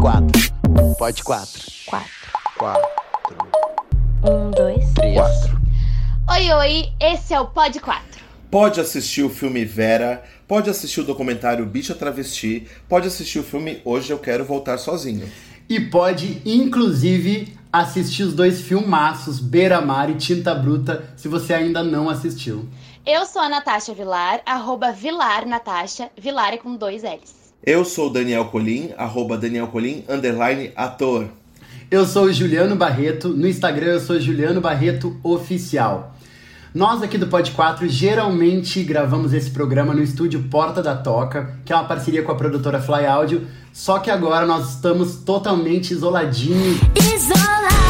quatro. Pode quatro. Quatro. Quatro. Um, dois. Três. Quatro. Oi, oi, esse é o Pod 4. Pode assistir o filme Vera, pode assistir o documentário Bicha Travesti, pode assistir o filme Hoje Eu Quero Voltar Sozinho. E pode, inclusive, assistir os dois filmaços Beira Mar e Tinta Bruta, se você ainda não assistiu. Eu sou a Natasha Vilar, arroba Vilar Natasha, Vilar é com dois L's. Eu sou o Daniel Colim, arroba Daniel Colim, underline ator. Eu sou o Juliano Barreto, no Instagram eu sou Juliano Barreto Oficial. Nós aqui do Pod 4 geralmente gravamos esse programa no estúdio Porta da Toca, que é uma parceria com a produtora Fly Audio, só que agora nós estamos totalmente isoladinhos. Isolados,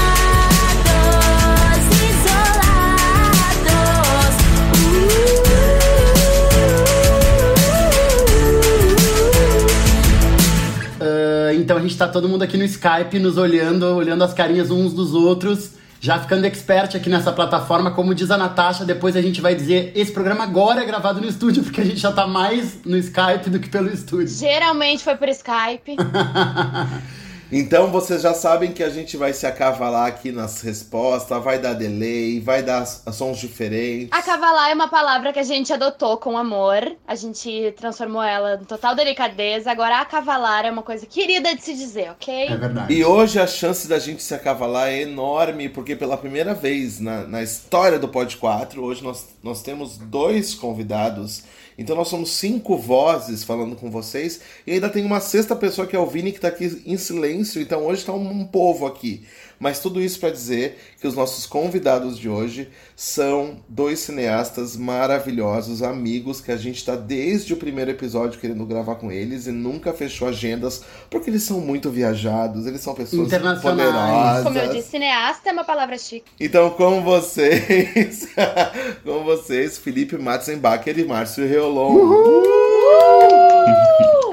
então a gente tá todo mundo aqui no Skype nos olhando, olhando as carinhas uns dos outros, já ficando expert aqui nessa plataforma, como diz a Natasha, depois a gente vai dizer, esse programa agora é gravado no estúdio, porque a gente já tá mais no Skype do que pelo estúdio. Geralmente foi por Skype. Então vocês já sabem que a gente vai se acavalar aqui nas respostas, vai dar delay, vai dar sons diferentes. Acavalar é uma palavra que a gente adotou com amor. A gente transformou ela em total delicadeza. Agora, acavalar é uma coisa querida de se dizer, ok? É verdade. E hoje a chance da gente se acavalar é enorme, porque pela primeira vez na, na história do Pod 4, hoje nós, nós temos dois convidados. Então nós somos cinco vozes falando com vocês. E ainda tem uma sexta pessoa que é o Vini, que tá aqui em silêncio. Então hoje tá um, um povo aqui. Mas tudo isso para dizer que os nossos convidados de hoje são dois cineastas maravilhosos, amigos, que a gente tá desde o primeiro episódio querendo gravar com eles e nunca fechou agendas, porque eles são muito viajados, eles são pessoas Internacionais. poderosas. Como eu disse, cineasta é uma palavra chique. Então, com vocês, com vocês, Felipe Matzenbacher e Márcio Reolon. Uh,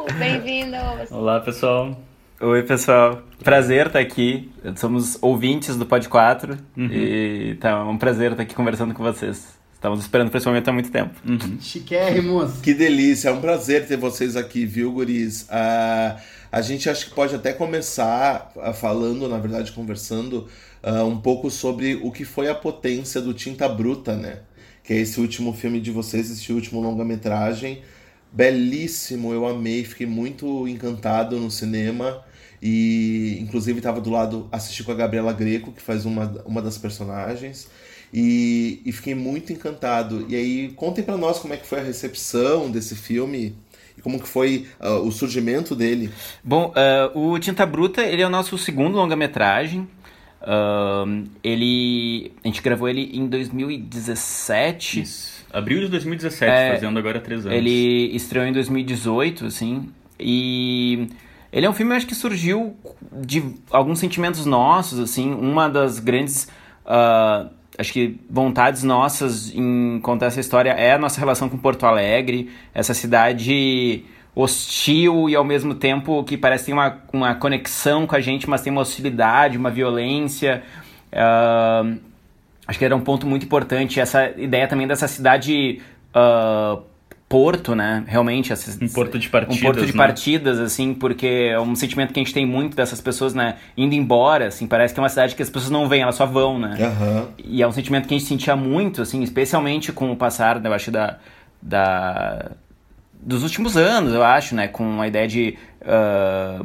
Bem-vindos! Olá, pessoal. Oi, pessoal. Prazer estar aqui. Somos ouvintes do Pod 4 e tá um prazer estar aqui conversando com vocês. Estamos esperando por esse momento há muito tempo. Chiquérrimos. Que delícia, é um prazer ter vocês aqui, viu, guris? Ah, a gente acho que pode até começar ah, falando, na verdade, conversando ah, um pouco sobre o que foi a potência do Tinta Bruta, né? Que é esse último filme de vocês, esse último longa-metragem. Belíssimo, eu amei, fiquei muito encantado no cinema. E inclusive estava do lado, assisti com a Gabriela Greco, que faz uma, uma das personagens. E, e fiquei muito encantado. E aí, contem pra nós como é que foi a recepção desse filme e como que foi ah, o surgimento dele. Bom, ah, o Tinta Bruta, ele é o nosso segundo longa-metragem. Ahn, ele... A gente gravou ele em 2017. Isso. Abril de 2017, É, fazendo agora três anos. Ele estreou em 2018, assim, e ele é um filme, acho que surgiu de alguns sentimentos nossos, assim, uma das grandes, ah, acho que vontades nossas em contar essa história é a nossa relação com Porto Alegre, essa cidade hostil e ao mesmo tempo que parece ter uma, uma conexão com a gente, mas tem uma hostilidade, uma violência. ah, Acho que era um ponto muito importante essa ideia também dessa cidade ah, porto, né? Realmente essa, Um porto de partidas, um porto de né? partidas, assim, porque é um sentimento que a gente tem muito dessas pessoas, né? Indo embora, assim, parece que é uma cidade que as pessoas não vêm, elas só vão, né? Aham. E é um sentimento que a gente sentia muito, assim, especialmente com o passar, eu acho, da, da dos últimos anos, eu acho, né? Com a ideia de ah,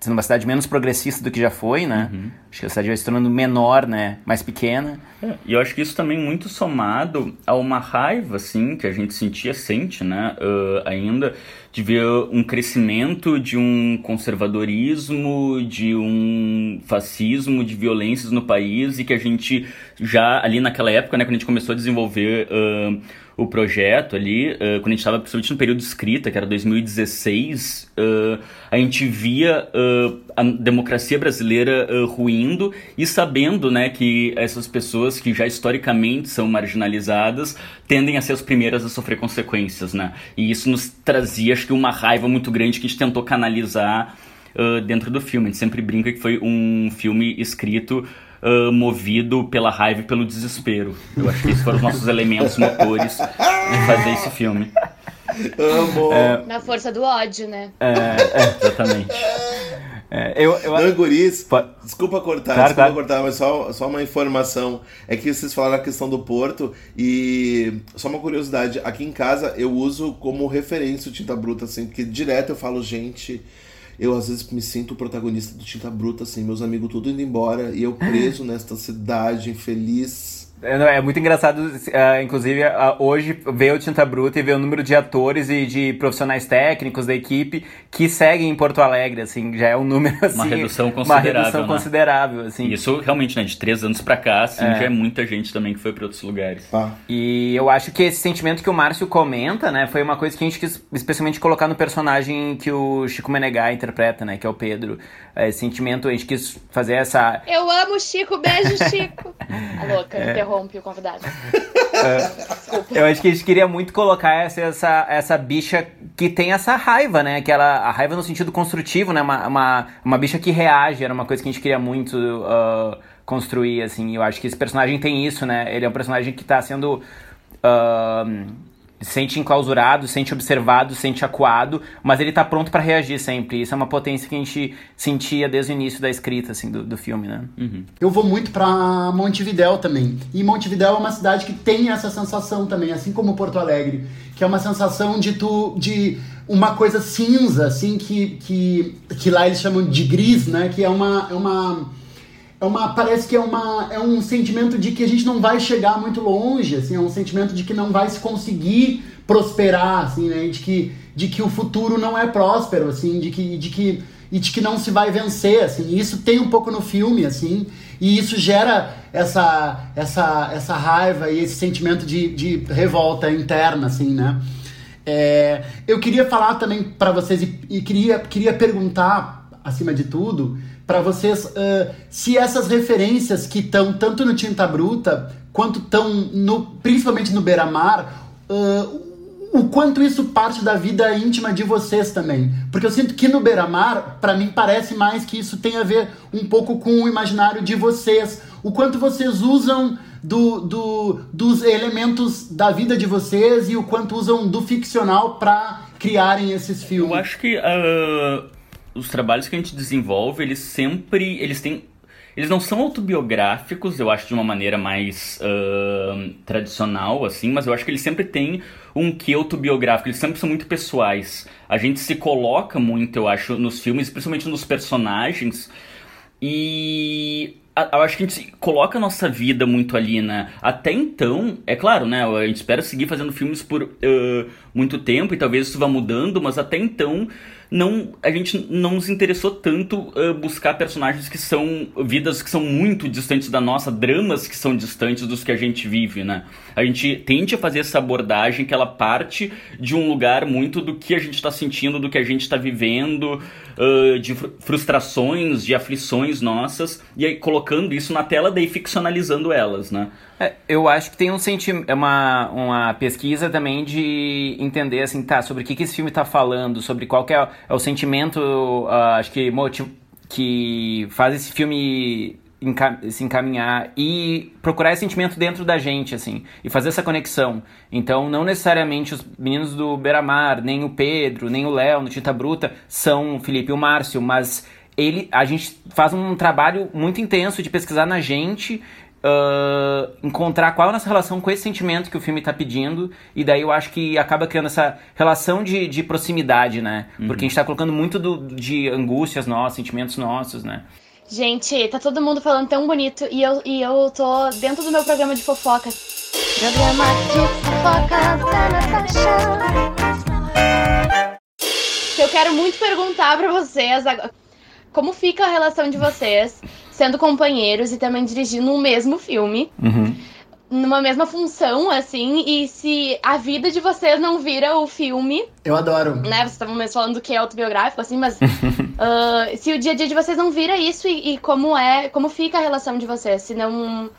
sendo uma cidade menos progressista do que já foi, né? Uhum. Acho que a cidade vai se tornando menor, né? Mais pequena. É, e eu acho que isso também muito somado a uma raiva, assim, que a gente sentia, sente, né, ãh, ainda, de ver um crescimento de um conservadorismo, de um fascismo, de violências no país e que a gente já ali naquela época, né, quando a gente começou a desenvolver ãh, o projeto ali, ãh, quando a gente estava principalmente no período de escrita, que era 2016, ãh, a gente via ãh, a democracia brasileira ruindo e sabendo, né, que essas pessoas que já historicamente são marginalizadas tendem a ser as primeiras a sofrer consequências, né? E isso nos trazia, acho que, uma raiva muito grande que a gente tentou canalizar dentro do filme. A gente sempre brinca que foi um filme escrito ãh, movido pela raiva e pelo desespero. Eu acho que esses foram os nossos elementos motores de fazer esse filme. Amo! Na força do ódio, né? É, é, Exatamente. É, eu, eu, Não, guris, desculpa cortar, Claro, desculpa claro. cortar, mas só, só uma informação. É que vocês falaram a questão do Porto e só uma curiosidade, aqui em casa eu uso como referência o Tinta Bruta, assim, porque direto eu falo, gente, eu às vezes me sinto o protagonista do Tinta Bruta, assim, meus amigos tudo indo embora e eu preso nesta cidade, infeliz. É, é muito engraçado, ah, inclusive, ah, hoje ver o Tinta Bruta e ver o número de atores e de profissionais técnicos da equipe que seguem em Porto Alegre, assim, já é um número, assim... redução Uma considerável, redução né? considerável, assim. Isso realmente, né? De três anos pra cá, assim, É. já é muita gente também que foi pra outros lugares. Tá? E eu acho que esse sentimento que o Márcio comenta, né, foi uma coisa que a gente quis especialmente colocar no personagem que o Chico Menegá interpreta, né, que é o Pedro. Esse sentimento, a gente quis fazer essa... Eu amo Chico, beijo, Chico. A louca, interrompe o convidado. Eu acho que a gente queria muito colocar essa, essa, essa bicha que tem essa raiva, né? Que ela, a raiva no sentido construtivo, né? Uma, uma, uma bicha que reage, era uma coisa que a gente queria muito ah, construir, assim. Eu acho que esse personagem tem isso, né? Ele é um personagem que tá sendo. se sente enclausurado, se sente observado, se sente acuado, mas ele tá pronto pra reagir sempre. Isso é uma potência que a gente sentia desde o início da escrita, assim, do, do filme, né? Eu vou muito pra Montevidéu também. E Montevidéu é uma cidade que tem essa sensação também, assim como Porto Alegre, que é uma sensação de tu de uma coisa cinza, assim que que, que lá eles chamam de gris, né? Que é uma é uma é uma parece que é uma é um sentimento de que a gente não vai chegar muito longe, assim, é um sentimento de que não vai se conseguir prosperar, assim, né? De que de que o futuro não é próspero, assim, de que de que e de que não se vai vencer, assim. Isso tem um pouco no filme, assim, e isso gera essa essa essa raiva e esse sentimento de, de revolta interna, assim, né? É, eu queria falar também para vocês e, e queria, queria perguntar, acima de tudo, para vocês ah, se essas referências que estão tanto no Tinta Bruta quanto estão no, principalmente no Beira-Mar, ah, o quanto isso parte da vida íntima de vocês também. Porque eu sinto que no Beira-Mar, para mim, parece mais que isso tem a ver um pouco com o imaginário de vocês. O quanto vocês usam do, do, dos elementos da vida de vocês e o quanto usam do ficcional para criarem esses filmes. Eu acho que ah, os trabalhos que a gente desenvolve, eles sempre, eles têm, eles não são autobiográficos, eu acho de uma maneira mais ah, tradicional, assim, mas eu acho que eles sempre têm um que autobiográfico, eles sempre são muito pessoais. A gente se coloca muito, eu acho, nos filmes, principalmente nos personagens, e eu acho que a gente coloca a nossa vida muito ali, né? Até então, é claro, né? A gente espera seguir fazendo filmes por eh, muito tempo e talvez isso vá mudando, mas até então não, a gente não se interessou tanto eh, buscar personagens que são vidas que são muito distantes da nossa, dramas que são distantes dos que a gente vive, né? A gente tende a fazer essa abordagem que ela parte de um lugar muito do que a gente está sentindo, do que a gente está vivendo, eh, de fru- frustrações, de aflições nossas, e aí colocando isso na tela, daí ficcionalizando elas, né? É, eu acho que tem um senti é uma, uma pesquisa também de entender assim, tá, sobre o que, que esse filme tá falando, sobre qual é, é o sentimento, ah, acho que motiv que faz esse filme se encaminhar e procurar esse sentimento dentro da gente, assim, e fazer essa conexão. Então, não necessariamente os meninos do Beira-Mar, nem o Pedro, nem o Léo no Tinta Bruta são o Felipe e o Márcio, mas ele, a gente faz um trabalho muito intenso de pesquisar na gente ah, encontrar qual é a nossa relação com esse sentimento que o filme está pedindo, e daí eu acho que acaba criando essa relação de, de proximidade, né? Porque a gente tá colocando muito do, de angústias nossas, sentimentos nossos, né? Gente, tá todo mundo falando tão bonito e eu, e eu tô dentro do meu programa de fofocas. Programa de fofocas da Natasha. que eu quero muito perguntar pra vocês agora, como fica a relação de vocês sendo companheiros e também dirigindo um mesmo filme, numa mesma função, assim, e se a vida de vocês não vira o filme, Eu adoro. né? Vocês estavam falando que é autobiográfico, assim, mas ah, se o dia a dia de vocês não vira isso e, e como é, como fica a relação de vocês, se não.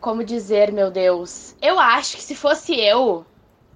Como dizer, meu Deus? Eu acho que se fosse eu,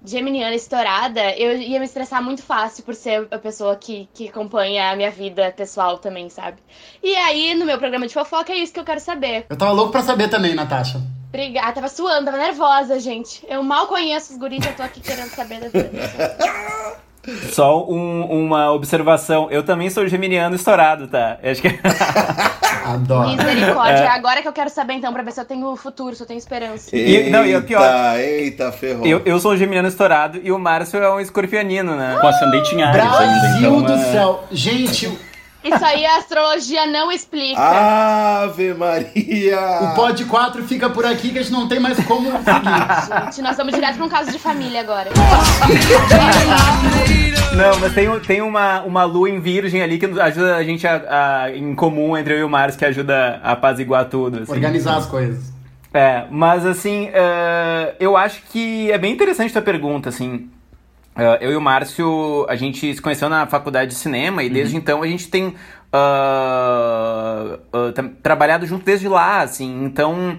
geminiana estourada, eu ia me estressar muito fácil por ser a pessoa que, que acompanha a minha vida pessoal também, sabe? E aí, no meu programa de fofoca, é isso que eu quero saber. Eu tava louco pra saber também, Natasha. Obrigada, tava suando, tava nervosa, gente. Eu mal conheço os guris, já tô aqui querendo saber da vida. deles. Só um, uma observação. Eu também sou geminiano estourado, tá? Eu acho que... Adoro. Misericórdia. É agora que eu quero saber, então, pra ver se eu tenho futuro, se eu tenho esperança. E- não, e é pior. Eita, ferrou. eu, eu sou um geminiano estourado e o Márcio é um escorpianino, né? Com ascendente em Ares ainda. Brasil Então, do é- céu. Gente, Isso aí a astrologia não explica. Ave Maria! o Pod 4 fica por aqui que a gente não tem mais como seguir. Gente, nós vamos direto pra um caso de família agora. Não, mas tem, tem uma, uma lua em virgem ali que ajuda a gente a, a- em comum entre eu e o Márcio, que ajuda a apaziguar tudo. Assim. Organizar as coisas. É, mas assim, eh, eu acho que é bem interessante a tua pergunta, assim. Eh, eu e o Márcio, a gente se conheceu na faculdade de cinema e desde então a gente tem ah, tra- trabalhado junto desde lá, assim. Então,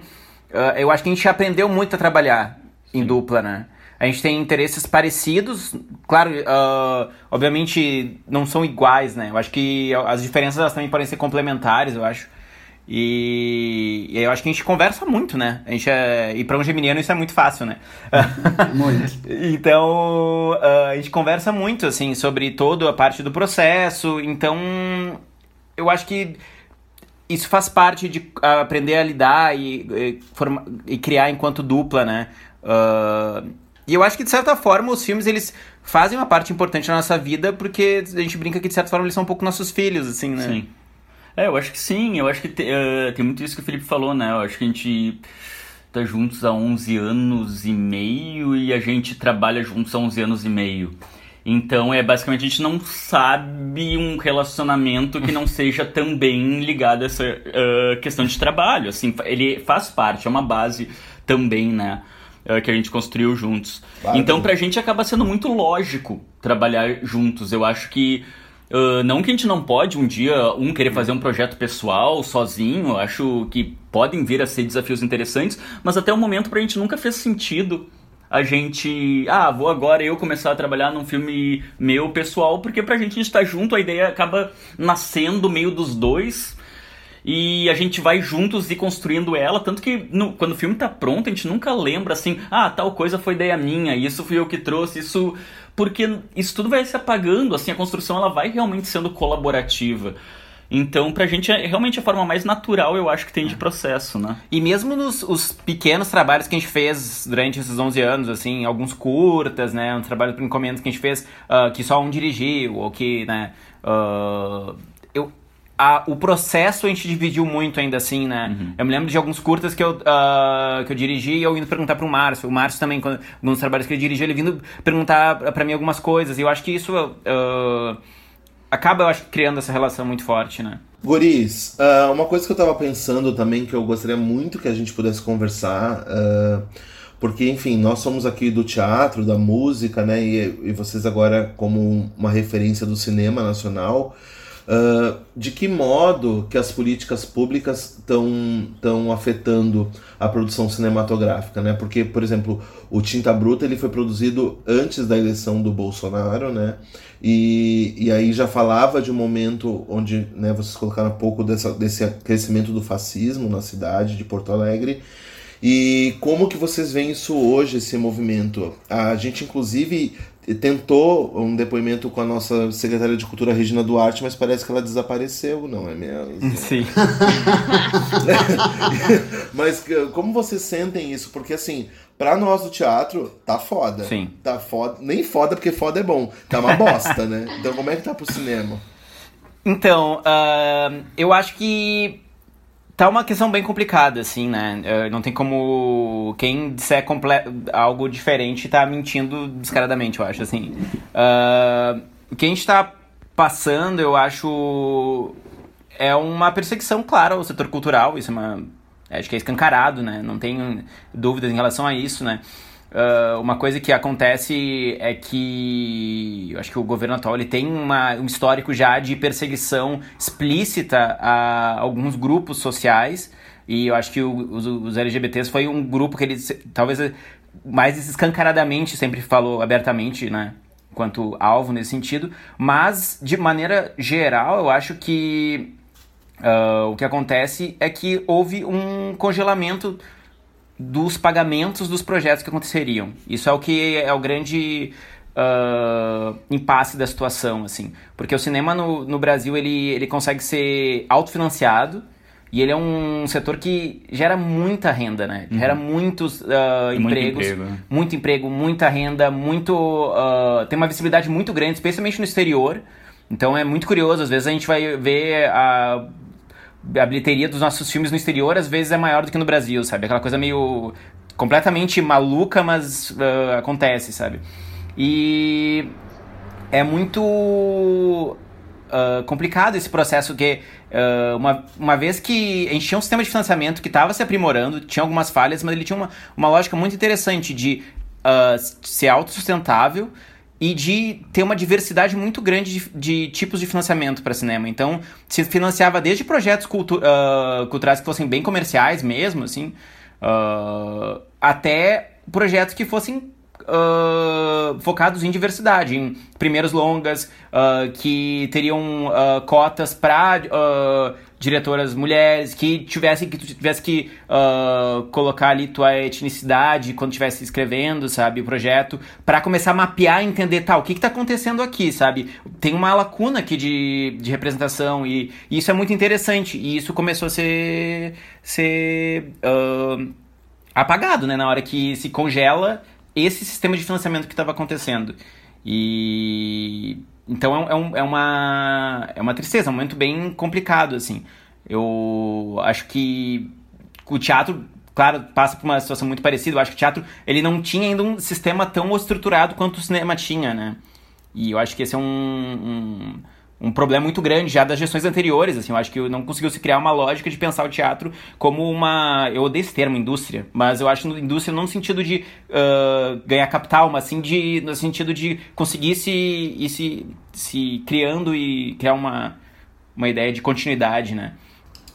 eu acho que a gente aprendeu muito a trabalhar em dupla, né? A gente tem interesses parecidos, claro, obviamente não são iguais, né? Eu acho que as diferenças também podem ser complementares, eu acho. E, e eu acho que a gente conversa muito, né? A gente é, e para um geminiano isso é muito fácil, né? Muito. então, ah, a gente conversa muito, assim, sobre toda a parte do processo. Então, eu acho que isso faz parte de aprender a lidar e, e, forma- e criar enquanto dupla, né? Ah, e eu acho que, de certa forma, os filmes, eles fazem uma parte importante na nossa vida porque a gente brinca que, de certa forma, eles são um pouco nossos filhos, assim, né? Sim. É, eu acho que sim, eu acho que te- eh, tem muito isso que o Felipe falou, né? Eu acho que a gente tá juntos há 11 anos e meio e a gente trabalha juntos há 11 anos e meio. Então, é basicamente a gente não sabe um relacionamento que não seja também ligado a essa eh, questão de trabalho, assim, ele faz parte, é uma base também, né? eh, que a gente construiu juntos. Claro. Então, pra gente acaba sendo muito lógico trabalhar juntos. Eu acho que Uh, não que a gente não pode um dia um querer fazer um projeto pessoal sozinho, acho que podem vir a ser desafios interessantes, mas até o momento pra gente nunca fez sentido a gente, ah, vou agora eu começar a trabalhar num filme meu pessoal, porque pra gente gente tá junto, a ideia acaba nascendo meio dos dois. E a gente vai juntos e construindo ela, tanto que no- quando o filme tá pronto, a gente nunca lembra assim, ah, tal coisa foi ideia minha, isso fui eu que trouxe, isso. Porque isso tudo vai se apagando, assim, a construção ela vai realmente sendo colaborativa. Então, pra gente é realmente a forma mais natural, eu acho, que tem de processo, né? E mesmo nos os pequenos trabalhos que a gente fez durante esses 11 anos, assim, alguns curtas, né, um trabalho por encomendas que a gente fez ah, que só um dirigiu, ou que, né, eu, a- o processo a gente dividiu muito ainda assim, né, eu me lembro de alguns curtas que eu, ah, que eu dirigi e eu indo perguntar pro Márcio, o Márcio também, quando, alguns trabalhos que ele dirigiu, ele vindo perguntar pra mim algumas coisas, e eu acho que isso ah, acaba, eu acho, criando essa relação muito forte, né. Guris, ah, uma coisa que eu tava pensando também que eu gostaria muito que a gente pudesse conversar, porque, enfim, nós somos aqui do teatro, da música, né? E, e vocês agora como uma referência do cinema nacional. Ah, de que modo que as políticas públicas estão afetando a produção cinematográfica, né? Porque, por exemplo, o Tinta Bruta ele foi produzido antes da eleição do Bolsonaro, né? E, e aí já falava de um momento onde né, vocês colocaram um pouco dessa, desse crescimento do fascismo na cidade de Porto Alegre. E como que vocês veem isso hoje, esse movimento? A gente, inclusive, tentou um depoimento com a nossa secretária de Cultura, Regina Duarte, mas parece que ela desapareceu, não é mesmo? Sim. mas que- como vocês sentem isso? Porque, assim, pra nós do teatro, tá foda. Sim. Tá foda. Nem foda, porque foda é bom. Tá uma bosta, né? Então como é que tá pro cinema? Então, ah, eu acho que tá uma questão bem complicada, assim, né? Eh, não tem como. Quem disser algo diferente tá mentindo descaradamente, eu acho, assim. Ah, o que a gente tá passando, eu acho. É uma perseguição, claro, ao setor cultural, isso é uma. Acho que é escancarado, né? Não tenho dúvidas em relação a isso, né? Ah, uma coisa que acontece é que eu acho que o governo atual ele tem uma, um histórico já de perseguição explícita a alguns grupos sociais e eu acho que o- os, os LGBTs foi um grupo que eles talvez mais escancaradamente sempre falou abertamente, né? Quanto alvo nesse sentido, mas de maneira geral eu acho que ah, o que acontece é que houve um congelamento dos pagamentos dos projetos que aconteceriam. Isso é o que é o grande uh, impasse da situação, assim. Porque o cinema no, no Brasil, ele, ele consegue ser autofinanciado e ele é um setor que gera muita renda, né? Uhum. Gera muitos uh, empregos, muito emprego, né? muito emprego, muita renda, muito uh, tem uma visibilidade muito grande, especialmente no exterior. Então é muito curioso, às vezes a gente vai ver a a bilheteria dos nossos filmes no exterior às vezes é maior do que no Brasil, sabe? Aquela coisa meio completamente maluca, mas uh, acontece, sabe? E é muito uh, complicado esse processo que uh, uma, uma vez que a gente tinha um sistema de financiamento que estava se aprimorando, tinha algumas falhas, mas ele tinha uma, uma lógica muito interessante de ser autossustentável e de ter uma diversidade muito grande de, de tipos de financiamento para cinema. Então, se financiava desde projetos cultu uh, culturais que fossem bem comerciais mesmo, assim, uh, até projetos que fossem uh, focados em diversidade, em primeiros longas, que teriam cotas para diretoras mulheres, que tivesse que tivesse que colocar ali tua etnicidade quando estivesse escrevendo, sabe, o projeto, para começar a mapear e entender, tal, tá, o que está acontecendo aqui, sabe? Tem uma lacuna aqui de, de representação e, e isso é muito interessante e isso começou a ser, ser apagado, né, na hora que se congela esse sistema de financiamento que estava acontecendo. E então é, um, é, uma é uma tristeza, é um momento bem complicado assim. Eu acho que o teatro, claro, passa por uma situação muito parecida. Eu acho que o teatro ele não tinha ainda um sistema tão estruturado quanto o cinema tinha, né? E eu acho que esse é um, um um problema muito grande já das gestões anteriores, assim, eu acho que não conseguiu se criar uma lógica de pensar o teatro como uma, eu odeio esse termo, indústria, mas eu acho indústria não no sentido de uh, ganhar capital, mas sim de, no sentido de conseguir se, ir se, se criando e criar uma, uma ideia de continuidade, né?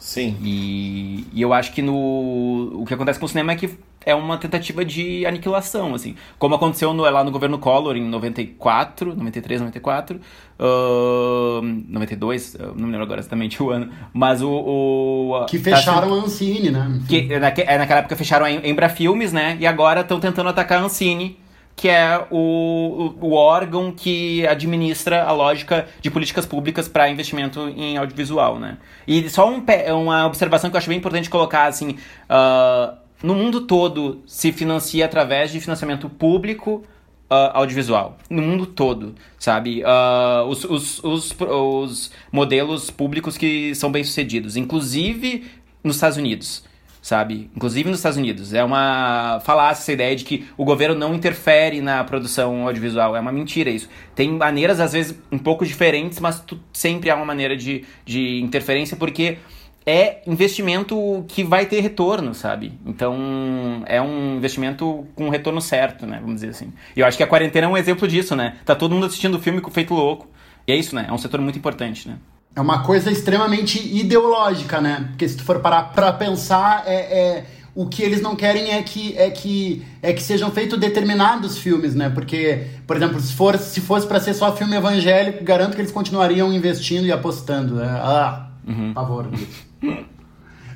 Sim. E, e eu acho que no, o que acontece com o cinema é que é uma tentativa de aniquilação, assim. Como aconteceu no, lá no governo Collor em 94, 93, 94, uh, 92, não me lembro agora exatamente o ano, mas o... o que fecharam tá, a Ancine, né? Que, naque, é, naquela época fecharam a Embra Filmes, né? E agora estão tentando atacar a Ancine, que é o, o, o, órgão que administra a lógica de políticas públicas para investimento em audiovisual, né? E só um, uma observação que eu acho bem importante colocar, assim... Uh, no mundo todo se financia através de financiamento público uh, audiovisual. No mundo todo, sabe? Uh, os, os, os, os modelos públicos que são bem-sucedidos, inclusive nos Estados Unidos sabe? Inclusive nos Estados Unidos. É uma falácia essa ideia de que o governo não interfere na produção audiovisual. É uma mentira isso. Tem maneiras, às vezes, um pouco diferentes, mas sempre há uma maneira de, de interferência, porque é investimento que vai ter retorno, sabe? Então, é um investimento com retorno certo, né? Vamos dizer assim. E eu acho que a quarentena é um exemplo disso, né? Tá todo mundo assistindo o filme feito louco. E é isso, né? É um setor muito importante, né? É uma coisa extremamente ideológica, né? Porque se tu for parar pra pensar, é, é, o que eles não querem é que, é que, é que sejam feitos determinados filmes, né? Porque, por exemplo, se, for, se fosse para ser só filme evangélico, garanto que eles continuariam investindo e apostando. Né? Ah, uhum. favor disso.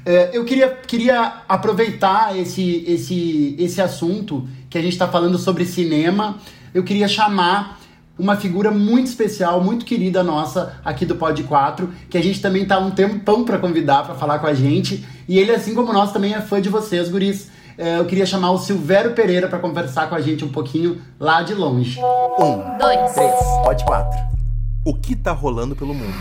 É, eu queria, queria aproveitar esse, esse, esse assunto que a gente está falando sobre cinema. Eu queria chamar uma figura muito especial, muito querida nossa aqui do Pod 4, que a gente também tá um tempão para convidar para falar com a gente. E ele, assim como nós, também é fã de vocês, guris. É, eu queria chamar o Silvério Pereira para conversar com a gente um pouquinho lá de longe. Um, dois, três, Pod 4. O que tá rolando pelo mundo?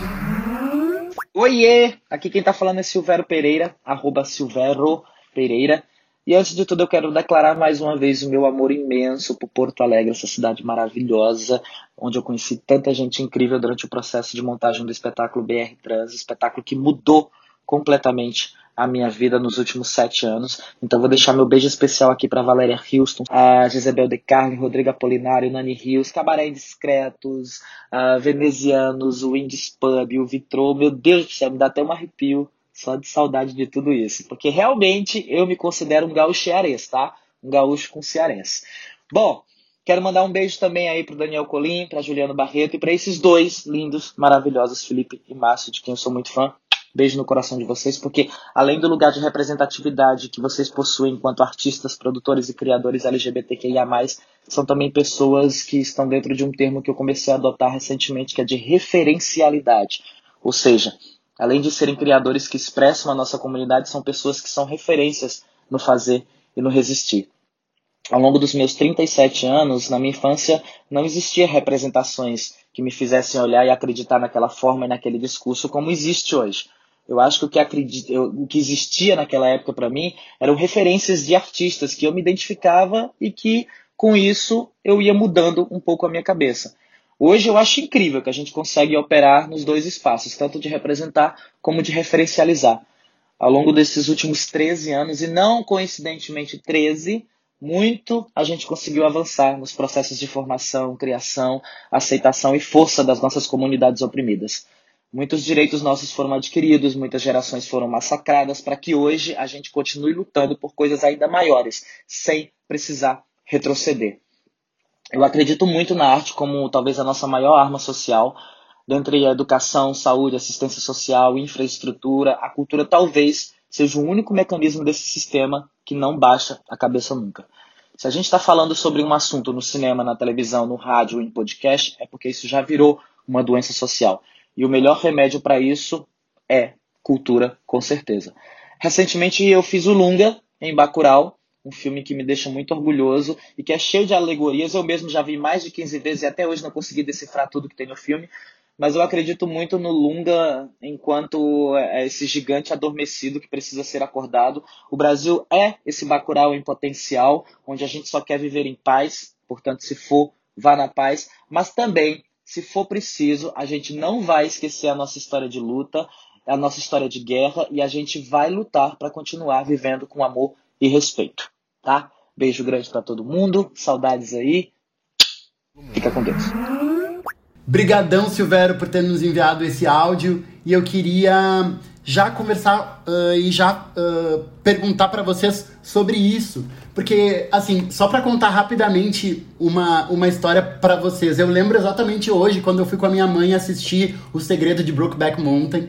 Oiê! Aqui quem tá falando é Silvério Pereira, arroba Silvério Pereira. E antes de tudo eu quero declarar mais uma vez o meu amor imenso por Porto Alegre, essa cidade maravilhosa, onde eu conheci tanta gente incrível durante o processo de montagem do espetáculo BR Trans, espetáculo que mudou completamente a minha vida nos últimos sete anos. Então vou deixar meu beijo especial aqui para Valéria Houston, a Gisabel De Carne, Rodrigo Apolinário, Nani Rios, Cabaré Indiscretos, a Venezianos, o Indies Pub, o Vitrô. Meu Deus do céu, me dá até um arrepio só de saudade de tudo isso. Porque realmente eu me considero um gaúcho cearense, tá? Um gaúcho com cearense. Bom, Quero mandar um beijo também aí pro Daniel Colim, pra Juliano Barreto e para esses dois lindos, maravilhosos, Felipe e Márcio, de quem eu sou muito fã. Beijo no coração de vocês, porque além do lugar de representatividade que vocês possuem enquanto artistas, produtores e criadores LGBTQIA+, são também pessoas que estão dentro de um termo que eu comecei a adotar recentemente, que é de referencialidade. Ou seja, além de serem criadores que expressam a nossa comunidade, são pessoas que são referências no fazer e no resistir. Ao longo dos meus 37 anos, na minha infância, não existia representações que me fizessem olhar e acreditar naquela forma e naquele discurso como existe hoje. Eu acho que o que, acredito, eu, o que existia naquela época para mim eram referências de artistas que eu me identificava e que, com isso, eu ia mudando um pouco a minha cabeça. Hoje eu acho incrível que a gente consegue operar nos dois espaços, tanto de representar como de referencializar. Ao longo desses últimos 13 anos, e não coincidentemente 13, muito a gente conseguiu avançar nos processos de formação, criação, aceitação e força das nossas comunidades oprimidas. Muitos direitos nossos foram adquiridos, muitas gerações foram massacradas para que hoje a gente continue lutando por coisas ainda maiores, sem precisar retroceder. Eu acredito muito na arte como talvez a nossa maior arma social, dentre a educação, saúde, assistência social, infraestrutura, a cultura talvez seja o único mecanismo desse sistema que não baixa a cabeça nunca. Se a gente está falando sobre um assunto no cinema, na televisão, no rádio em podcast, é porque isso já virou uma doença social. E o melhor remédio para isso é cultura, com certeza. Recentemente eu fiz o Lunga em Bacurau, um filme que me deixa muito orgulhoso e que é cheio de alegorias. Eu mesmo já vi mais de 15 vezes e até hoje não consegui decifrar tudo que tem no filme, mas eu acredito muito no Lunga enquanto é, é esse gigante adormecido que precisa ser acordado. O Brasil é esse Bacurau em potencial, onde a gente só quer viver em paz, portanto, se for, vá na paz, mas também, se for preciso, a gente não vai esquecer a nossa história de luta, a nossa história de guerra e a gente vai lutar para continuar vivendo com amor e respeito, tá? Beijo grande para todo mundo, saudades aí. Fica com Deus. Brigadão, Silvério, por ter nos enviado esse áudio. E eu queria já conversar uh, e já uh, perguntar para vocês sobre isso. Porque, assim, só para contar rapidamente uma, uma história para vocês. Eu lembro exatamente hoje, quando eu fui com a minha mãe assistir O Segredo de Brookback Mountain.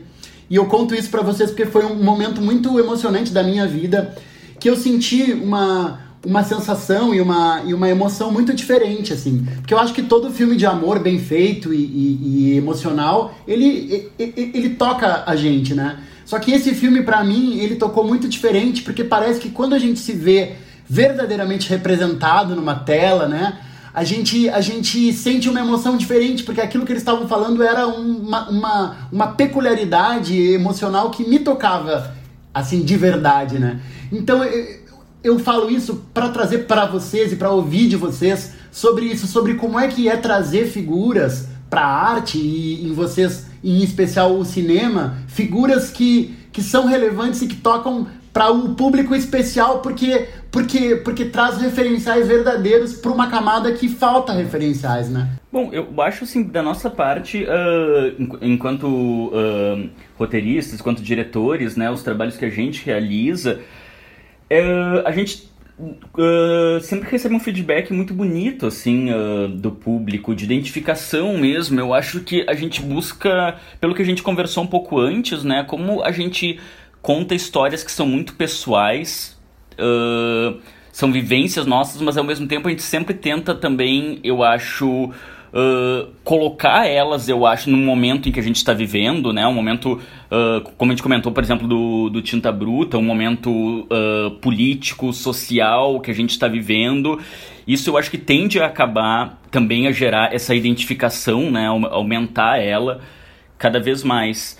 E eu conto isso para vocês porque foi um momento muito emocionante da minha vida. Que eu senti uma uma sensação e uma, e uma emoção muito diferente, assim. Porque eu acho que todo filme de amor bem feito e, e, e emocional, ele, ele, ele, toca a gente, né? Só que esse filme, para mim, ele tocou muito diferente, porque parece que quando a gente se vê verdadeiramente representado numa tela, né? A gente, a gente sente uma emoção diferente, porque aquilo que eles estavam falando era uma, uma, uma peculiaridade emocional que me tocava, assim, de verdade, né? Então, eu falo isso para trazer para vocês e para ouvir de vocês sobre isso, sobre como é que é trazer figuras para arte e em vocês, em especial o cinema, figuras que, que são relevantes e que tocam para um público especial porque porque porque traz referenciais verdadeiros para uma camada que falta referenciais, né? Bom, eu acho assim da nossa parte, uh, enquanto uh, roteiristas, enquanto diretores, né, os trabalhos que a gente realiza é, a gente uh, sempre recebe um feedback muito bonito, assim, uh, do público, de identificação mesmo. Eu acho que a gente busca, pelo que a gente conversou um pouco antes, né, como a gente conta histórias que são muito pessoais, uh, são vivências nossas, mas ao mesmo tempo a gente sempre tenta também, eu acho uh, colocar elas, eu acho, no momento em que a gente está vivendo, né? Um momento, uh, como a gente comentou, por exemplo, do, do Tinta Bruta, um momento uh, político, social que a gente está vivendo. Isso eu acho que tende a acabar também a gerar essa identificação, né? Aumentar ela cada vez mais.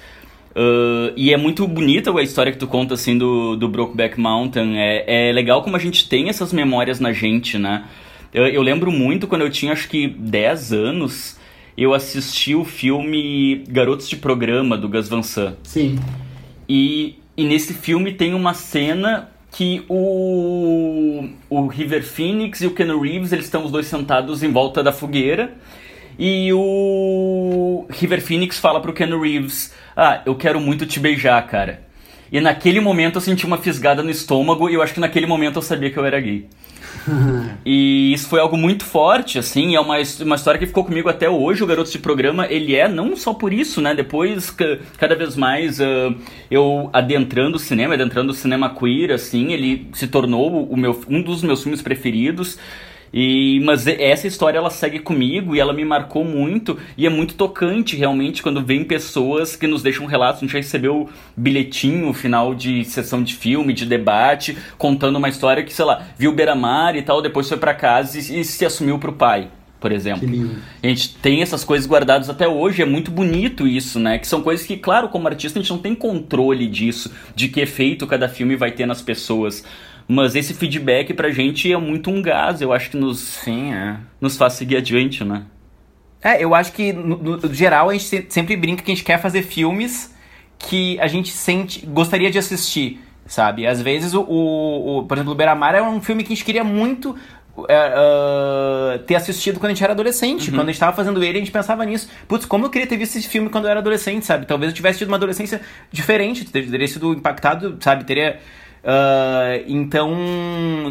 Uh, e é muito bonita a história que tu conta, assim, do, do Brokeback Mountain. É, é legal como a gente tem essas memórias na gente, né? Eu, eu lembro muito quando eu tinha acho que 10 anos, eu assisti o filme Garotos de Programa do Gus Van Sant. Sim. E, e nesse filme tem uma cena que o, o River Phoenix e o Ken Reeves eles estão os dois sentados em volta da fogueira e o River Phoenix fala pro Ken Reeves ah eu quero muito te beijar cara E naquele momento eu senti uma fisgada no estômago e eu acho que naquele momento eu sabia que eu era gay. e isso foi algo muito forte, assim, é uma, uma história que ficou comigo até hoje. O Garoto de Programa, ele é não só por isso, né? Depois, cada vez mais, uh, eu adentrando o cinema, adentrando o cinema queer, assim, ele se tornou o meu, um dos meus filmes preferidos. E, mas essa história ela segue comigo e ela me marcou muito e é muito tocante realmente quando vem pessoas que nos deixam relatos. A gente já recebeu bilhetinho final de sessão de filme, de debate, contando uma história que, sei lá, viu Beira-Mar e tal, depois foi para casa e, e se assumiu pro pai por exemplo. A gente tem essas coisas guardadas até hoje, é muito bonito isso, né? Que são coisas que, claro, como artista a gente não tem controle disso, de que efeito cada filme vai ter nas pessoas. Mas esse feedback pra gente é muito um gás, eu acho que nos, Sim, é. nos faz seguir adiante, né? É, eu acho que, no, no, geral, a gente sempre brinca que a gente quer fazer filmes que a gente sente, gostaria de assistir, sabe? Às vezes, o, o, o por exemplo, o Beira-Mar é um filme que a gente queria muito uh, ter assistido quando a gente era adolescente. Uhum. Quando a gente tava fazendo ele, a gente pensava nisso. Putz, como eu queria ter visto esse filme quando eu era adolescente, sabe? Talvez eu tivesse tido uma adolescência diferente, teria sido impactado, sabe? Teria Uh, então,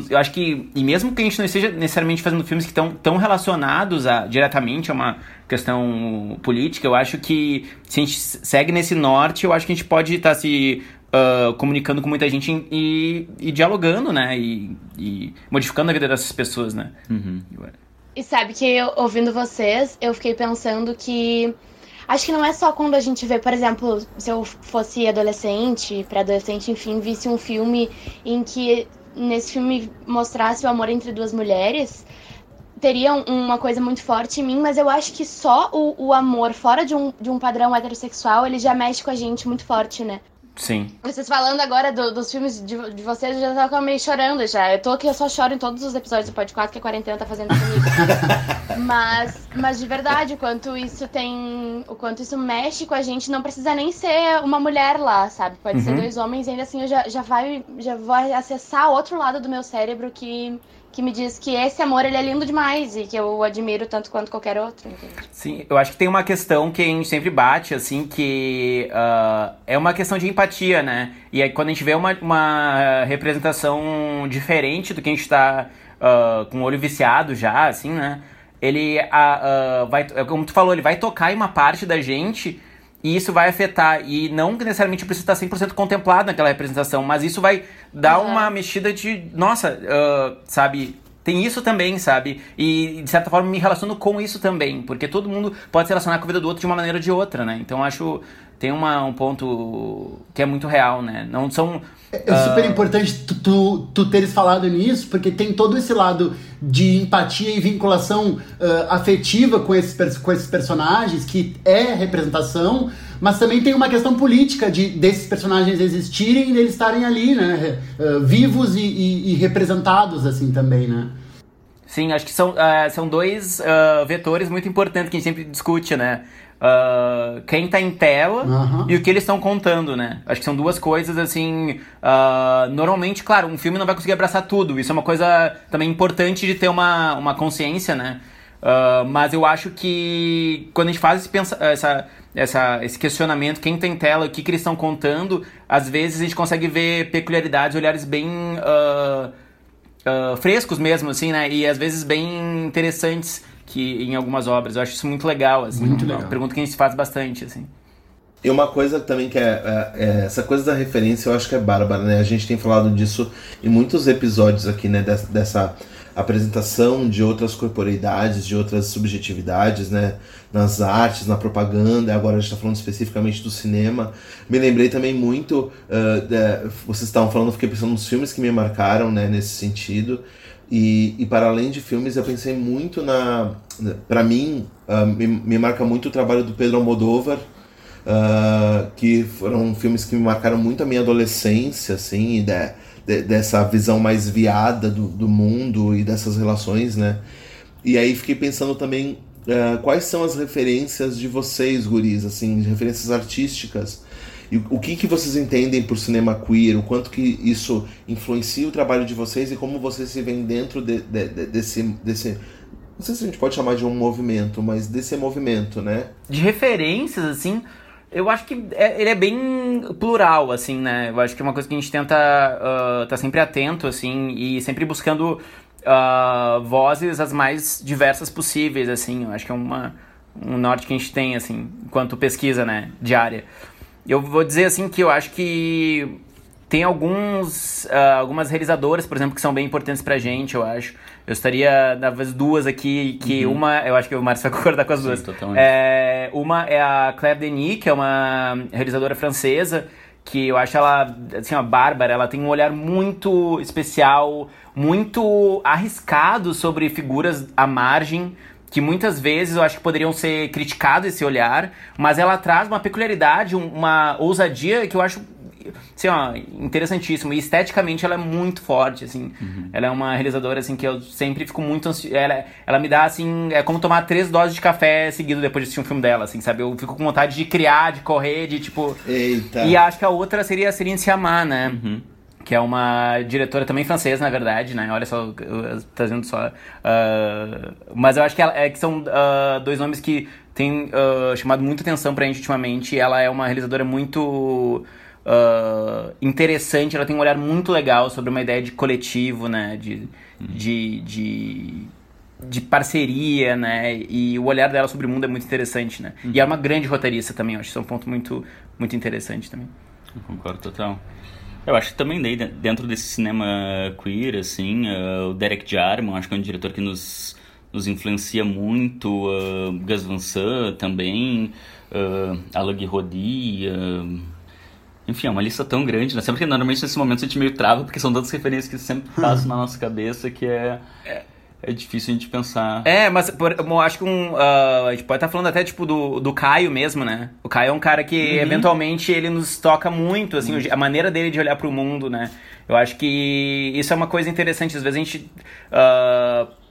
eu acho que, e mesmo que a gente não esteja necessariamente fazendo filmes que estão tão relacionados a, diretamente a uma questão política, eu acho que se a gente segue nesse norte, eu acho que a gente pode estar tá se uh, comunicando com muita gente e, e dialogando, né? E, e, modificando a vida dessas pessoas, né? Uhum. E sabe que eu, ouvindo vocês, eu fiquei pensando que Acho que não é só quando a gente vê, por exemplo, se eu fosse adolescente, pré-adolescente, enfim, visse um filme em que nesse filme mostrasse o amor entre duas mulheres, teria uma coisa muito forte em mim, mas eu acho que só o, o amor fora de um, de um padrão heterossexual, ele já mexe com a gente muito forte, né? Sim. Vocês falando agora do, dos filmes de, de vocês, eu já tava meio chorando já. Eu tô aqui, eu só choro em todos os episódios do podcast que a quarentena tá fazendo comigo. mas, mas de verdade, o quanto isso tem. O quanto isso mexe com a gente, não precisa nem ser uma mulher lá, sabe? Pode uhum. ser dois homens, e ainda assim eu já, já, vai, já vou acessar outro lado do meu cérebro que que me diz que esse amor ele é lindo demais e que eu admiro tanto quanto qualquer outro. Entende? Sim, eu acho que tem uma questão que a gente sempre bate, assim, que uh, é uma questão de empatia, né? E aí quando a gente vê uma, uma representação diferente do que a gente está uh, com o olho viciado já, assim, né? Ele uh, vai, como tu falou, ele vai tocar em uma parte da gente e isso vai afetar, e não necessariamente precisa estar 100% contemplado naquela representação, mas isso vai dar uhum. uma mexida de, nossa, uh, sabe, tem isso também, sabe? E de certa forma me relaciono com isso também, porque todo mundo pode se relacionar com a vida do outro de uma maneira ou de outra, né? Então acho tem uma, um ponto que é muito real, né? Não são. É, super importante tu, tu, tu, teres falado nisso, porque tem todo esse lado de empatia e vinculação uh, afetiva com esses, com esses personagens, que é representação, mas também tem uma questão política de desses personagens existirem e deles estarem ali, né? Uh, vivos e, e, e, representados, assim, também, né? Sim, acho que são, são dois vetores muito importantes que a gente sempre discute, né? uh, quem tá em tela uhum. e o que eles estão contando, né? Acho que são duas coisas assim. Uh, normalmente, claro, um filme não vai conseguir abraçar tudo. Isso é uma coisa também importante de ter uma, uma consciência, né? Uh, mas eu acho que quando a gente faz esse, pensa, essa, essa, esse questionamento, quem tem tela, o que, que eles estão contando, às vezes a gente consegue ver peculiaridades, olhares bem uh, uh, frescos mesmo, assim, né? E às vezes bem interessantes que em algumas obras. Eu acho isso muito legal, assim. Muito uma, legal. pergunta que a gente faz bastante, assim. E uma coisa também que é, é, é, essa coisa da referência eu acho que é bárbara, né? A gente tem falado disso em muitos episódios aqui, né? Dessa, dessa apresentação de outras corporeidades, de outras subjetividades, né? Nas artes, na propaganda, agora a gente está falando especificamente do cinema. Me lembrei também muito, uh, de, vocês estavam falando, fiquei pensando nos filmes que me marcaram, né? Nesse sentido. E, e para além de filmes, eu pensei muito na. Para mim, uh, me, me, marca muito o trabalho do Pedro Almodóvar, uh, que foram filmes que me marcaram muito a minha adolescência, assim, de, de, dessa visão mais viada do, do mundo e dessas relações, né? E aí fiquei pensando também uh, quais são as referências de vocês, guris, assim, referências artísticas e o que, que vocês entendem por cinema queer? O quanto que isso influencia o trabalho de vocês e como vocês se veem dentro de, de, de, desse, desse. Não sei se a gente pode chamar de um movimento, mas desse movimento, né? De referências, assim, eu acho que é, ele é bem plural, assim, né? Eu acho que é uma coisa que a gente tenta uh, tá sempre atento, assim, e sempre buscando uh, vozes as mais diversas possíveis, assim. Eu acho que é uma, um norte que a gente tem, assim, enquanto pesquisa, né, diária. Eu vou dizer, assim, que eu acho que tem alguns, uh, algumas realizadoras, por exemplo, que são bem importantes pra gente, eu acho. Eu estaria, talvez, duas aqui, que uhum. uma, eu acho que o Márcio vai concordar com as duas. Sim. É, uma é a Claire Denis, que é uma realizadora francesa, que eu acho ela, assim, uma bárbara, ela tem um olhar muito especial, muito arriscado sobre figuras à margem, que muitas vezes eu acho que poderiam ser criticados esse olhar, mas ela traz uma peculiaridade, uma ousadia que eu acho assim, ó, interessantíssimo. E esteticamente ela é muito forte, assim. Uhum. Ela é uma realizadora, assim, que eu sempre fico muito ansioso. Ela, ela me dá, assim, é como tomar três doses de café seguido depois de assistir um filme dela, assim, sabe? Eu fico com vontade de criar, de correr, de, tipo... Eita! E acho que a outra seria a Celine Sciamma, né? Uhum que é uma diretora também francesa, na verdade, né? Olha só, trazendo só. Uh, mas eu acho que, ela, é, que são uh, dois nomes que têm uh, chamado muita atenção pra gente ultimamente. Ela é uma realizadora muito uh, interessante, ela tem um olhar muito legal sobre uma ideia de coletivo, né? De, uhum. de, de, de, parceria, né? E o olhar dela sobre o mundo é muito interessante, né? Uhum. E é uma grande roteirista também, eu acho isso é um ponto muito, muito interessante também. Eu concordo total. Eu acho que também daí, dentro desse cinema queer, assim, uh, o Derek Jarman, acho que é um diretor que nos, nos influencia muito, uh, Gus Van Sant também, uh, Alain Rodi, uh, enfim, é uma lista tão grande, né? Sempre que normalmente nesse momento a gente meio trava, porque são tantas referências que sempre passam na nossa cabeça que é, é, é difícil a gente pensar. É, mas por, eu acho que um. Uh, a gente pode estar tá falando até tipo do, do Caio mesmo, né? O Caio é um cara que uhum. eventualmente ele nos toca muito, assim, uhum. a maneira dele de olhar para o mundo, né? Eu acho que isso é uma coisa interessante. Às vezes a gente. Uh,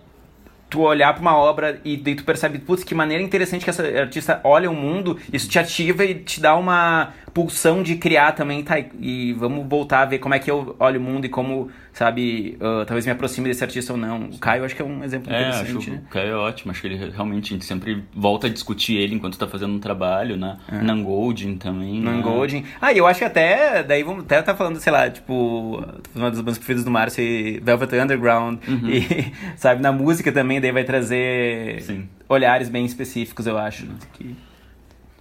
tu olhar para uma obra e daí tu percebe, putz, que maneira interessante que essa artista olha o mundo, isso te ativa e te dá uma pulsão de criar também, tá? E vamos voltar a ver como é que eu olho o mundo e como, sabe, uh, talvez me aproxime desse artista ou não. O Caio acho que é um exemplo é, interessante, acho né? O Caio é ótimo, acho que ele realmente, a gente sempre volta a discutir ele enquanto tá fazendo um trabalho, né? É. Nangoldin também. Né? Nangoldin. Né? Ah, e eu acho que até, daí vamos até tá falando, sei lá, tipo, uma das bandas preferidas do Márcio, Velvet Underground, uhum. e, sabe, na música também, daí vai trazer Sim. olhares bem específicos, eu acho. Né? Que...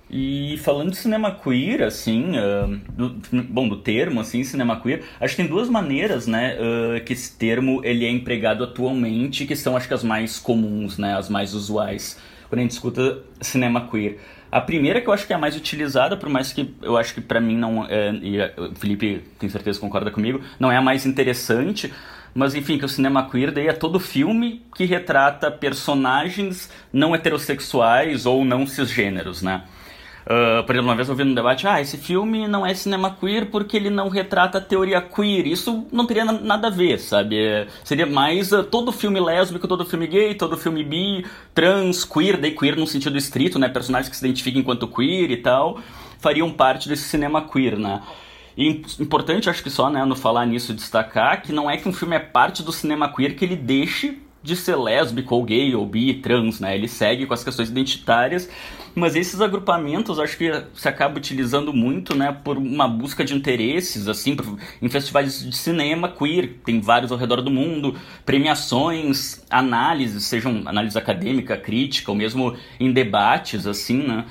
E falando de cinema queer, assim, uh, do, bom, do termo, assim, cinema queer, acho que tem duas maneiras, né, uh, que esse termo ele é empregado atualmente, que são, acho que as mais comuns, né, as mais usuais, quando a gente escuta cinema queer. A primeira que eu acho que é a mais utilizada, por mais que eu acho que para mim não, é, e o Felipe tem certeza concorda comigo, não é a mais interessante, mas enfim, que o cinema queer daí é todo filme que retrata personagens não heterossexuais ou não cisgêneros, né? Uh, por exemplo, uma vez eu vi debate, ah, esse filme não é cinema queer porque ele não retrata a teoria queer. Isso não teria nada a ver, sabe? É, seria mais uh, todo filme lésbico, todo filme gay, todo filme bi, trans, queer, daí queer no sentido estrito, né? Personagens que se identificam enquanto queer e tal, fariam parte desse cinema queer, né? E importante, acho que só, né, no falar nisso, destacar que não é que um filme é parte do cinema queer que ele deixe de ser lésbico ou gay ou bi, trans, né? Ele segue com as questões identitárias. Mas esses agrupamentos acho que se acaba utilizando muito, né, por uma busca de interesses, assim, em festivais de cinema queer, tem vários ao redor do mundo, premiações, análises, sejam análise acadêmica, crítica, ou mesmo em debates, assim, né,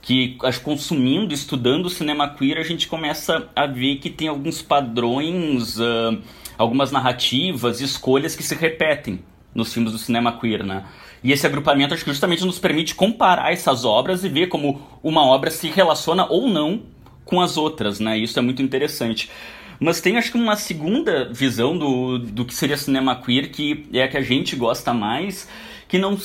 que acho consumindo, estudando o cinema queer, a gente começa a ver que tem alguns padrões, uh, algumas narrativas, escolhas que se repetem nos filmes do cinema queer, né? E esse agrupamento acho que justamente nos permite comparar essas obras e ver como uma obra se relaciona ou não com as outras, né? Isso é muito interessante. Mas tem acho que uma segunda visão do, do que seria cinema queer, que é a que a gente gosta mais, que não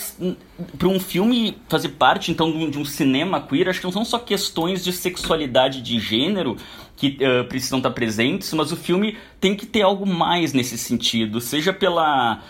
para um filme fazer parte então de um cinema queer, acho que não são só questões de sexualidade de gênero que uh, precisam estar presentes, mas o filme tem que ter algo mais nesse sentido, seja pela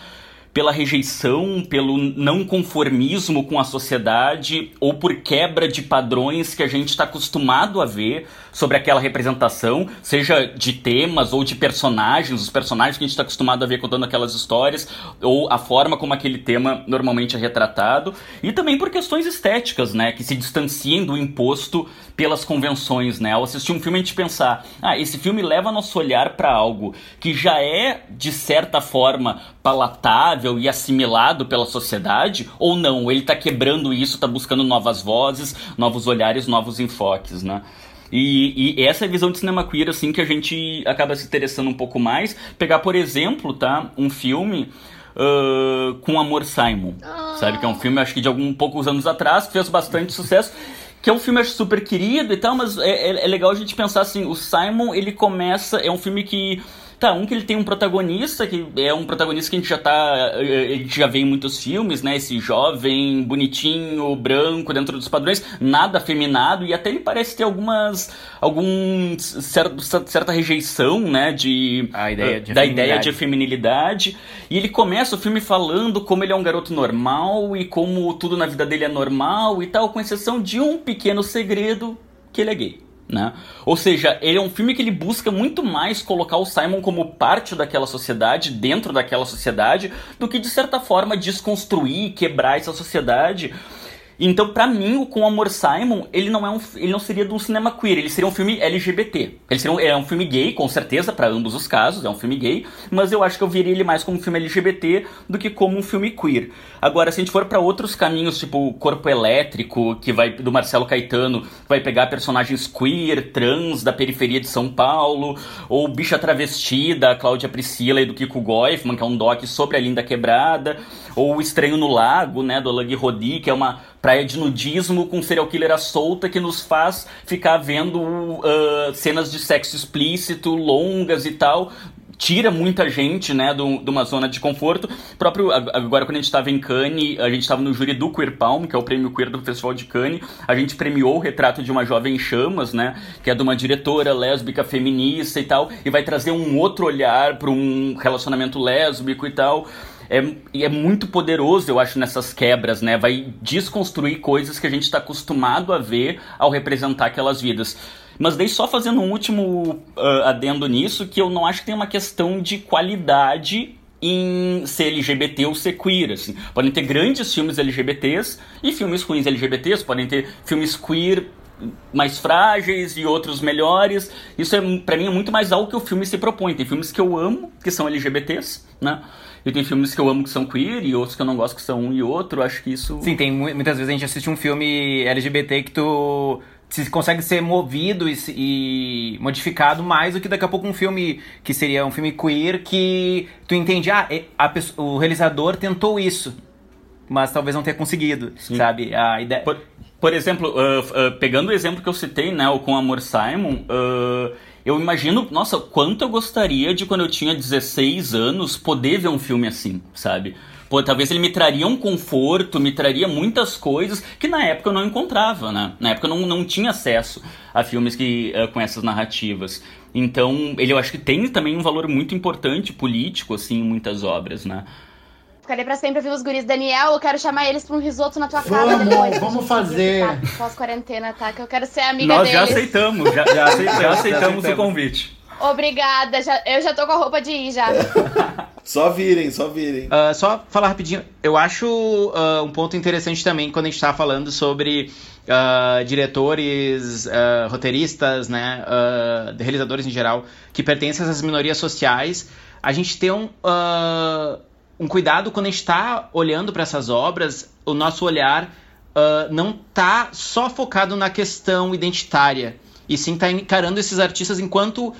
pela rejeição, pelo não conformismo com a sociedade ou por quebra de padrões que a gente está acostumado a ver sobre aquela representação, seja de temas ou de personagens, os personagens que a gente está acostumado a ver contando aquelas histórias, ou a forma como aquele tema normalmente é retratado, e também por questões estéticas, né, que se distanciem do imposto pelas convenções, né? Ao assistir um filme a gente pensar, ah, esse filme leva nosso olhar para algo que já é de certa forma palatável e assimilado pela sociedade, ou não? Ele está quebrando isso, está buscando novas vozes, novos olhares, novos enfoques, né? E, e, essa é a visão de cinema queer, assim, que a gente acaba se interessando um pouco mais. Pegar, por exemplo, tá, um filme uh, com Amor Simon, ah. sabe? Que é um filme, acho que de alguns poucos anos atrás, fez bastante sucesso. Que é um filme, acho, super querido e tal, mas é, é, é legal a gente pensar assim, o Simon, ele começa, é um filme que Tá, um que ele tem um protagonista, que é um protagonista que a gente já tá. A gente já vê em muitos filmes, né? Esse jovem, bonitinho, branco, dentro dos padrões, nada afeminado, e até ele parece ter algumas. algum. certa, certa rejeição, né? De. A ideia de da ideia de feminilidade. E ele começa o filme falando como ele é um garoto normal e como tudo na vida dele é normal e tal, com exceção de um pequeno segredo que ele é gay né? Ou seja, ele é um filme que ele busca muito mais colocar o Simon como parte daquela sociedade, dentro daquela sociedade, do que de certa forma desconstruir, quebrar essa sociedade então, para mim, o Com Amor Simon, ele não é um, ele não seria de um cinema queer, ele seria um filme LGBT. Ele seria um, é um filme gay, com certeza, para ambos os casos, é um filme gay, mas eu acho que eu veria ele mais como um filme LGBT do que como um filme queer. Agora, se a gente for para outros caminhos, tipo Corpo Elétrico, que vai do Marcelo Caetano, vai pegar personagens queer, trans da periferia de São Paulo, ou Bicha Travestida, Cláudia Priscila e do Kiko Goifman, que é um doc sobre a Linda Quebrada, ou O Estranho no Lago, né, do Alang Rodi, que é uma praia de nudismo com serial killer à solta que nos faz ficar vendo uh, cenas de sexo explícito, longas e tal, tira muita gente, né, de uma zona de conforto. Próprio agora quando a gente estava em Cannes, a gente estava no júri do Queer Palm, que é o prêmio queer do Festival de Cannes. A gente premiou o retrato de uma jovem chamas, né, que é de uma diretora lésbica feminista e tal, e vai trazer um outro olhar para um relacionamento lésbico e tal é, é muito poderoso, eu acho, nessas quebras, né? Vai desconstruir coisas que a gente está acostumado a ver ao representar aquelas vidas. Mas daí só fazendo um último uh, adendo nisso, que eu não acho que tem uma questão de qualidade em ser LGBT ou ser queer, assim. Podem ter grandes filmes LGBTs e filmes ruins LGBTs, podem ter filmes queer mais frágeis e outros melhores. Isso é para mim é muito mais algo que o filme se propõe. Tem filmes que eu amo que são LGBTs, né? E tem filmes que eu amo que são queer e outros que eu não gosto que são um e outro. Acho que isso. Sim, tem muitas vezes a gente assiste um filme LGBT que tu se consegue ser movido e, e, modificado mais do que daqui a pouco um filme que seria um filme queer que tu entende, ah, a, o realizador tentou isso, mas talvez não tenha conseguido, Sim. sabe? A ideia... Por, por exemplo, uh, uh, pegando o exemplo que eu citei, né, o Com Amor Simon, uh, eu imagino, nossa, quanto eu gostaria de quando eu tinha 16 anos poder ver um filme assim, sabe? Pô, talvez ele me traria um conforto, me traria muitas coisas que na época eu não encontrava, né? Na época eu não, não tinha acesso a filmes que, uh, com essas narrativas. Então, ele eu acho que tem também um valor muito importante político, assim, em muitas obras, né? Ficarei pra sempre ouvir os guris. Daniel, eu quero chamar eles pra um risoto na tua vamos, casa depois. Vamos fazer. Pós-quarentena, tá? Que eu quero ser amiga Nós deles. já aceitamos, já, já, aceitamos, já aceitamos o convite. Obrigada, já, eu já tô com a roupa de ir já. só virem, só virem. Uh, só falar rapidinho, eu acho uh, um ponto interessante também quando a gente tá falando sobre uh, diretores, roteiristas, né, realizadores em geral, que pertencem a essas minorias sociais, a gente tem um um cuidado quando a gente está olhando para essas obras, o nosso olhar uh, não está só focado na questão identitária, e sim está encarando esses artistas enquanto uh,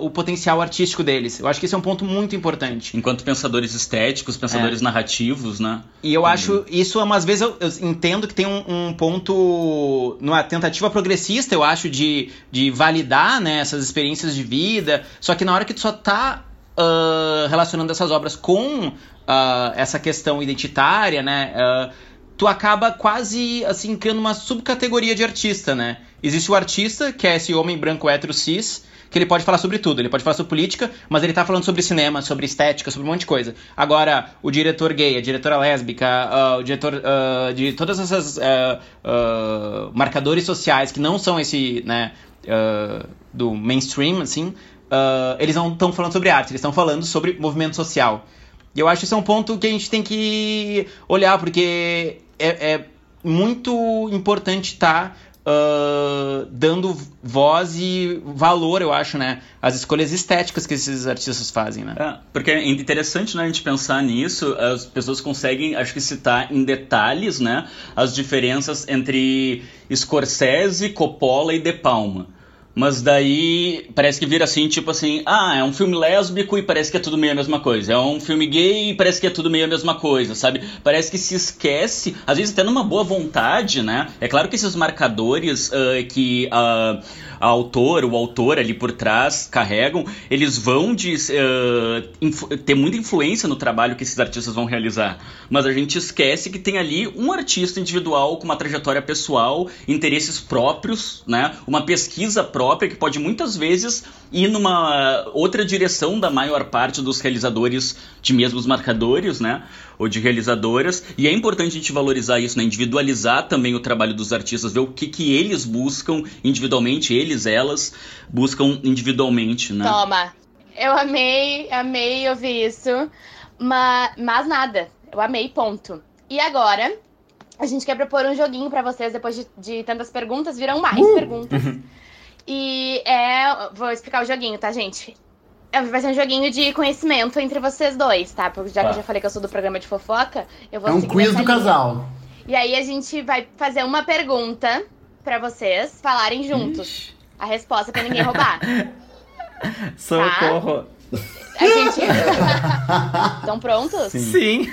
o potencial artístico deles. Eu acho que esse é um ponto muito importante. Enquanto pensadores estéticos, pensadores é. narrativos, né? E eu acho isso, umas vezes eu, eu entendo que tem um, um, ponto, numa tentativa progressista, eu acho, de, de validar né, essas experiências de vida, só que na hora que tu só tá uh, relacionando essas obras com uh, essa questão identitária, né? Uh, tu acaba quase assim criando uma subcategoria de artista, né? Existe o artista, que é esse homem branco hétero cis, que ele pode falar sobre tudo. Ele pode falar sobre política, mas ele tá falando sobre cinema, sobre estética, sobre um monte de coisa. Agora, o diretor gay, a diretora lésbica, uh, o diretor uh, de todas essas uh, marcadores sociais que não são esse, né, do mainstream, assim, eles não estão falando sobre arte, eles estão falando sobre movimento social. E eu acho que isso é um ponto que a gente tem que olhar, porque é, é muito importante estar tá, uh, dando voz e valor, eu acho, né? Às escolhas estéticas que esses artistas fazem, né? É, porque é interessante né, a gente pensar nisso, as pessoas conseguem, acho que citar em detalhes, né? As diferenças entre Scorsese, Coppola e De Palma. Mas daí parece que vira assim, tipo assim, ah, é um filme lésbico e parece que é tudo meio a mesma coisa. É um filme gay e parece que é tudo meio a mesma coisa, sabe? Parece que se esquece, às vezes até numa boa vontade, né? É claro que esses marcadores uh, que a, a autor, o autor ali por trás carregam, eles vão de, uh, ter muita influência no trabalho que esses artistas vão realizar. Mas a gente esquece que tem ali um artista individual com uma trajetória pessoal, interesses próprios, né? Uma pesquisa própria que pode muitas vezes ir numa outra direção da maior parte dos realizadores de mesmos marcadores, né? Ou de realizadoras. E é importante a gente valorizar isso, né? Individualizar também o trabalho dos artistas, ver o que, que eles buscam individualmente, eles, elas, buscam individualmente, né? Toma! Eu amei, amei ouvir isso, mas, mas nada. Eu amei, ponto. E agora, a gente quer propor um joguinho para vocês, depois de, de, tantas perguntas, virão mais uh! perguntas. E é. Vou explicar o joguinho, tá, gente? É, vai ser um joguinho de conhecimento entre vocês dois, tá? Porque já tá. que eu já falei que eu sou do programa de fofoca, eu vou É um quiz do linha. casal. E aí a gente vai fazer uma pergunta para vocês falarem juntos. Ixi. A resposta pra ninguém roubar. Socorro! Tá? A gente. Estão prontos? Sim. Sim.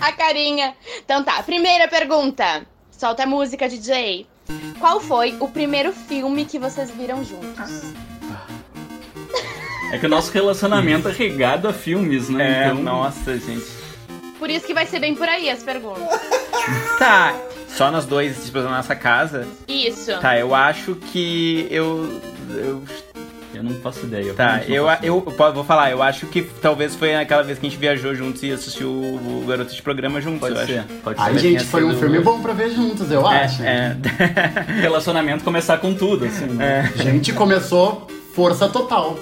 a carinha. Então tá, primeira pergunta. Solta a música, DJ. Qual foi o primeiro filme que vocês viram juntos? É que o nosso relacionamento é regado a filmes, né? É, então... nossa, gente. Por isso que vai ser bem por aí as perguntas. Tá, só nós dois, tipo, na nossa casa? Isso. Tá, eu acho que eu. Eu eu não faço ideia. Tá, eu, eu, eu, vou falar, eu acho que talvez foi aquela vez que a gente viajou juntos e assistiu o, Garoto de Programa juntos. Pode ser, acho. pode ser. Ai, gente, foi um filme bom pra ver juntos, eu é, acho. É. Relacionamento começar com tudo, assim. Né? É. Gente, começou força total.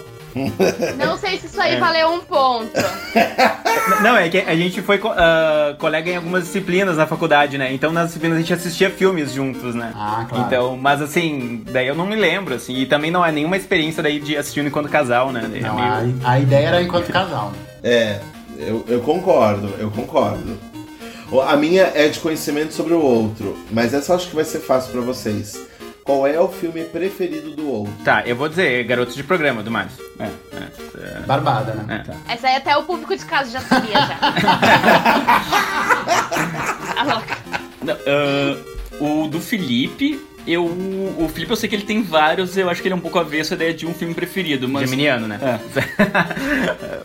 Não sei se isso aí é. valeu um ponto. Não, é que a gente foi uh, colega em algumas disciplinas na faculdade, né? Então nas disciplinas a gente assistia filmes juntos, né? Ah, claro. Então, mas assim, daí eu não me lembro, assim. E também não é nenhuma experiência daí de assistir enquanto casal, né? Não, é meio... a, a ideia era enquanto casal. É, eu, eu concordo, eu concordo. A minha é de conhecimento sobre o outro, mas essa eu acho que vai ser fácil para vocês. Qual é o filme preferido do outro? Tá, eu vou dizer Garotos de Programa, do mais. É, é, é. Barbada, né? É. Tá. Essa aí até o público de casa já sabia, já. uh, o do Felipe, eu. O Felipe, eu sei que ele tem vários, eu acho que ele é um pouco avesso a ideia de um filme preferido. Mas, Geminiano, né? É.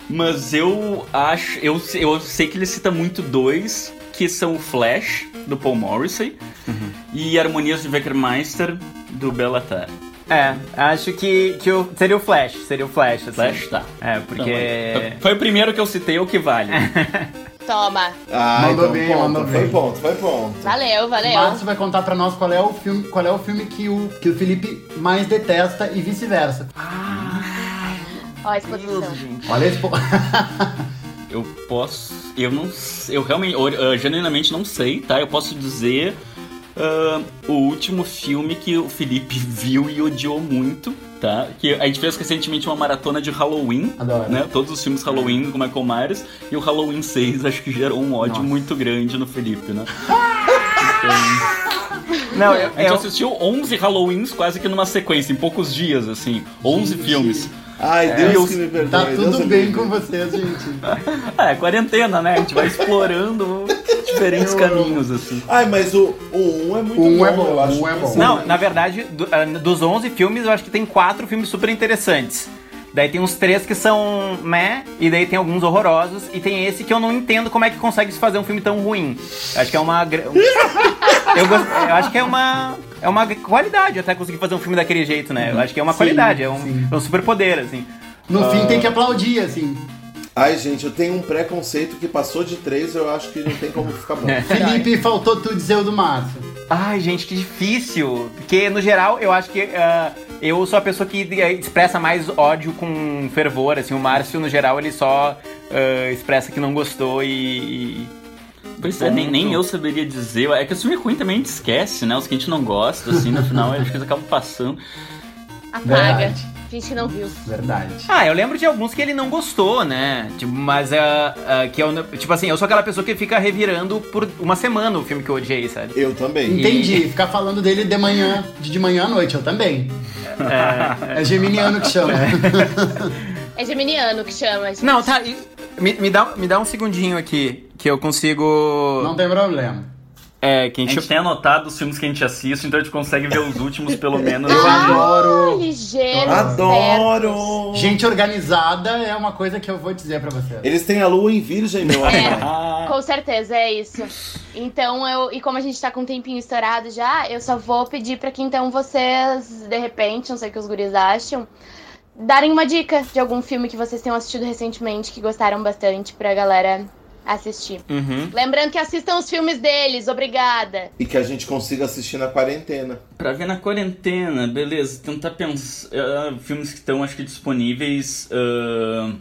mas eu acho. Eu, eu sei que ele cita muito dois, que são o Flash, do Paul Morrissey, uhum. e Harmonias de Weckermeister, do Bellatar. É, acho que, que o, seria o Flash, seria o Flash. Assim. Flash, tá. É, porque... Então, foi o primeiro que eu citei, o que vale. Toma. Ah, mandou então, bem, ponto, mandou bem. Foi ponto, foi ponto. Valeu, valeu. O Márcio vai contar pra nós qual é o filme, qual é o filme que o, que o Felipe mais detesta e vice-versa. Ah. Ó a exposição. Olha a exposição. eu posso. Eu não. Eu realmente. Uh, genuinamente não sei, tá? Eu posso dizer. Uh, o último filme que o Felipe viu e odiou muito, tá? Que a gente fez recentemente uma maratona de Halloween, Adoro. né? Todos os filmes Halloween com Michael Myers. E o Halloween 6 acho que gerou um ódio Nossa. muito grande no Felipe, né? Então... Não, eu, a gente eu... assistiu 11 Halloweens quase que numa sequência, em poucos dias, assim. 11 gente. filmes. Ai, Deus é, que me perdoe. Tá tudo Deus bem com vocês, gente. é, quarentena, né? A gente vai explorando diferentes eu... caminhos, assim. Ai, mas o 1 um é muito um bom, é bom, eu acho. Um é bom. Não, na verdade, do, uh, dos 11 filmes, eu acho que tem quatro filmes super interessantes. Daí tem uns três que são meh, e daí tem alguns horrorosos, e tem esse que eu não entendo como é que consegue se fazer um filme tão ruim. Acho que é uma. eu, gost- eu acho que é uma. É uma qualidade até conseguir fazer um filme daquele jeito, né? Eu acho que é uma Sim, qualidade, é um, é um superpoder, assim. No fim tem que aplaudir, assim. Ai, gente, eu tenho um preconceito que passou de três, eu acho que não tem como ficar bom. É. Felipe, faltou tu dizer o do Márcio. Ai, gente, que difícil. Porque, no geral, eu acho que ah, eu sou a pessoa que eh, expressa mais ódio com fervor, assim. O Márcio, no geral, ele só ah, expressa que não gostou e... e- Pois é, nem, nem eu saberia dizer. É que o filme ruim também a gente esquece, né? Os que a gente não gosta, assim, no final as coisas acabam passando. Apaga. Verdade. Finge que não viu. Verdade. Ah, eu lembro de alguns que ele não gostou, né? Tipo, mas ah, ah, que eu, tipo assim, eu sou aquela pessoa que fica revirando por uma semana o filme que eu odiei, sabe? Eu também. Entendi. Ficar falando dele de manhã, de de manhã à noite, eu também. É, geminiano que chama. É geminiano que chama, gente. Não, tá. e- Me, me, dá, me dá um segundinho aqui, que eu consigo. Não tem problema. É, que a A gente. gente tem anotado os filmes que a gente assiste, então a gente consegue ver os últimos, pelo menos. Eu adoro. Ligeiro. Adoro! Gente organizada é uma coisa que eu vou dizer pra você. Eles têm a lua em virgem, meu É. amor. Ah, Com certeza, é isso. Então, eu. E como a gente tá com um tempinho estourado já, eu só vou pedir pra que então vocês, de repente, não sei o que os guris acham, darem uma dica de algum filme que vocês tenham assistido recentemente que gostaram bastante pra galera assistir. Uhum. Lembrando que assistam os filmes deles, obrigada. E que a gente consiga assistir na quarentena. Pra ver na quarentena, beleza. Tentar pensar. ah, filmes que estão, acho que, disponíveis ah,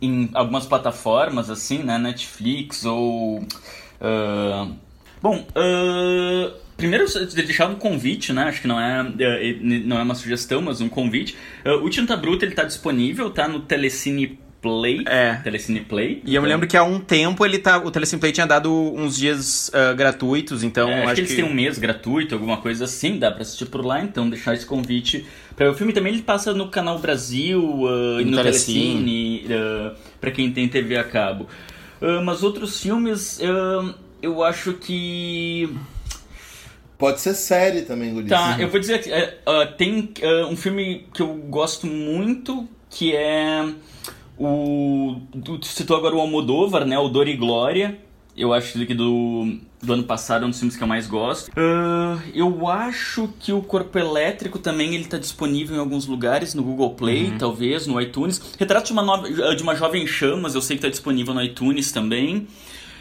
em algumas plataformas, assim, né? Netflix ou. ah, bom, primeiro de deixar um convite, né? Acho que não é, eh, não é uma sugestão, mas um convite. Ah, o Tinta Bruta ele tá disponível, tá no Telecine Play. É. Telecine Play. E eu me Então, lembro que há um tempo ele tá. O Telecine Play tinha dado uns dias ah, gratuitos, então É, acho, acho que eles têm um mês gratuito, alguma coisa assim, dá pra assistir por lá, então deixar esse convite. Pra, o filme também ele passa no canal Brasil ah, e No no Telecine. Telecine, uh, pra quem tem TV a cabo. Ah, mas outros filmes, ah, eu acho que. Pode ser série também, Guris. Tá, eu vou dizer que é, ah, tem ah, um filme que eu gosto muito, que é o. Tu citou agora o Almodóvar, né? O Dor e Glória. Eu acho que do, do ano passado é um dos filmes que eu mais gosto. Ah, eu acho que o Corpo Elétrico também ele tá disponível em alguns lugares, no Google Play, talvez, no iTunes. Retrato de uma, nova, de uma Jovem Chamas, eu sei que tá disponível no iTunes também.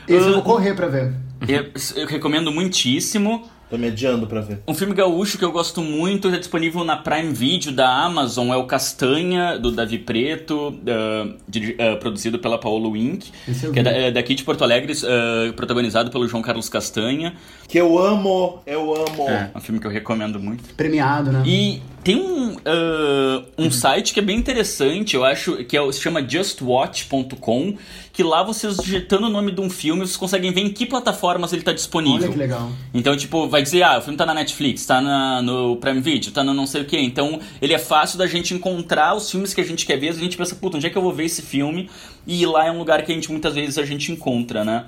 Esse eu Ah, vou correr pra ver. eu, eu recomendo muitíssimo. Tô mediando pra ver. Um filme gaúcho que eu gosto muito, é disponível na Prime Video da Amazon, é o Castanha, do Davi Preto, ah, diri- ah, produzido pela Paulo Wink, que é, da- é daqui de Porto Alegre, ah, protagonizado pelo João Carlos Castanha. Que eu amo, eu amo. É um filme que eu recomendo muito. Premiado, né? E tem um, ah, um site que é bem interessante, eu acho, que é, o- se chama justwatch.com, que lá vocês digitando o nome de um filme, vocês conseguem ver em que plataformas ele está disponível. Olha que legal. Então, tipo, vai dizer, ah, o filme tá na Netflix, tá na- no Prime Video, tá no não sei o quê. Então, ele é fácil da gente encontrar os filmes que a gente quer ver. A gente pensa, puta, onde é que eu vou ver esse filme? E lá é um lugar que a gente, muitas vezes, a gente encontra, né?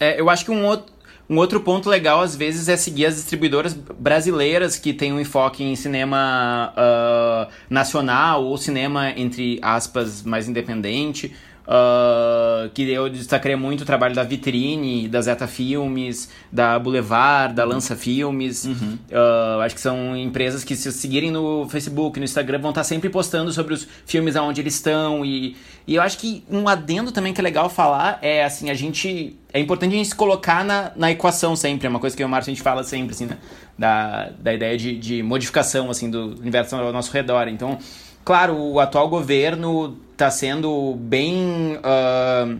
É, eu acho que um outro, um outro ponto legal, às vezes, é seguir as distribuidoras brasileiras que têm um enfoque em cinema ah, nacional ou cinema, entre aspas, mais independente. Ah, que eu destacaria muito o trabalho da Vitrine, da Zeta Filmes, da Boulevard, da Lança Filmes. Ah, acho que são empresas que, se seguirem no Facebook, no Instagram, vão estar sempre postando sobre os filmes aonde eles estão. E, e eu acho que um adendo também que é legal falar é assim, a gente. É importante a gente se colocar na, na equação sempre, é uma coisa que eu e o Márcio a gente fala sempre, assim, né? Da, da ideia de, de modificação, assim, do universo ao nosso redor. Então, claro, o atual governo está sendo bem. ah,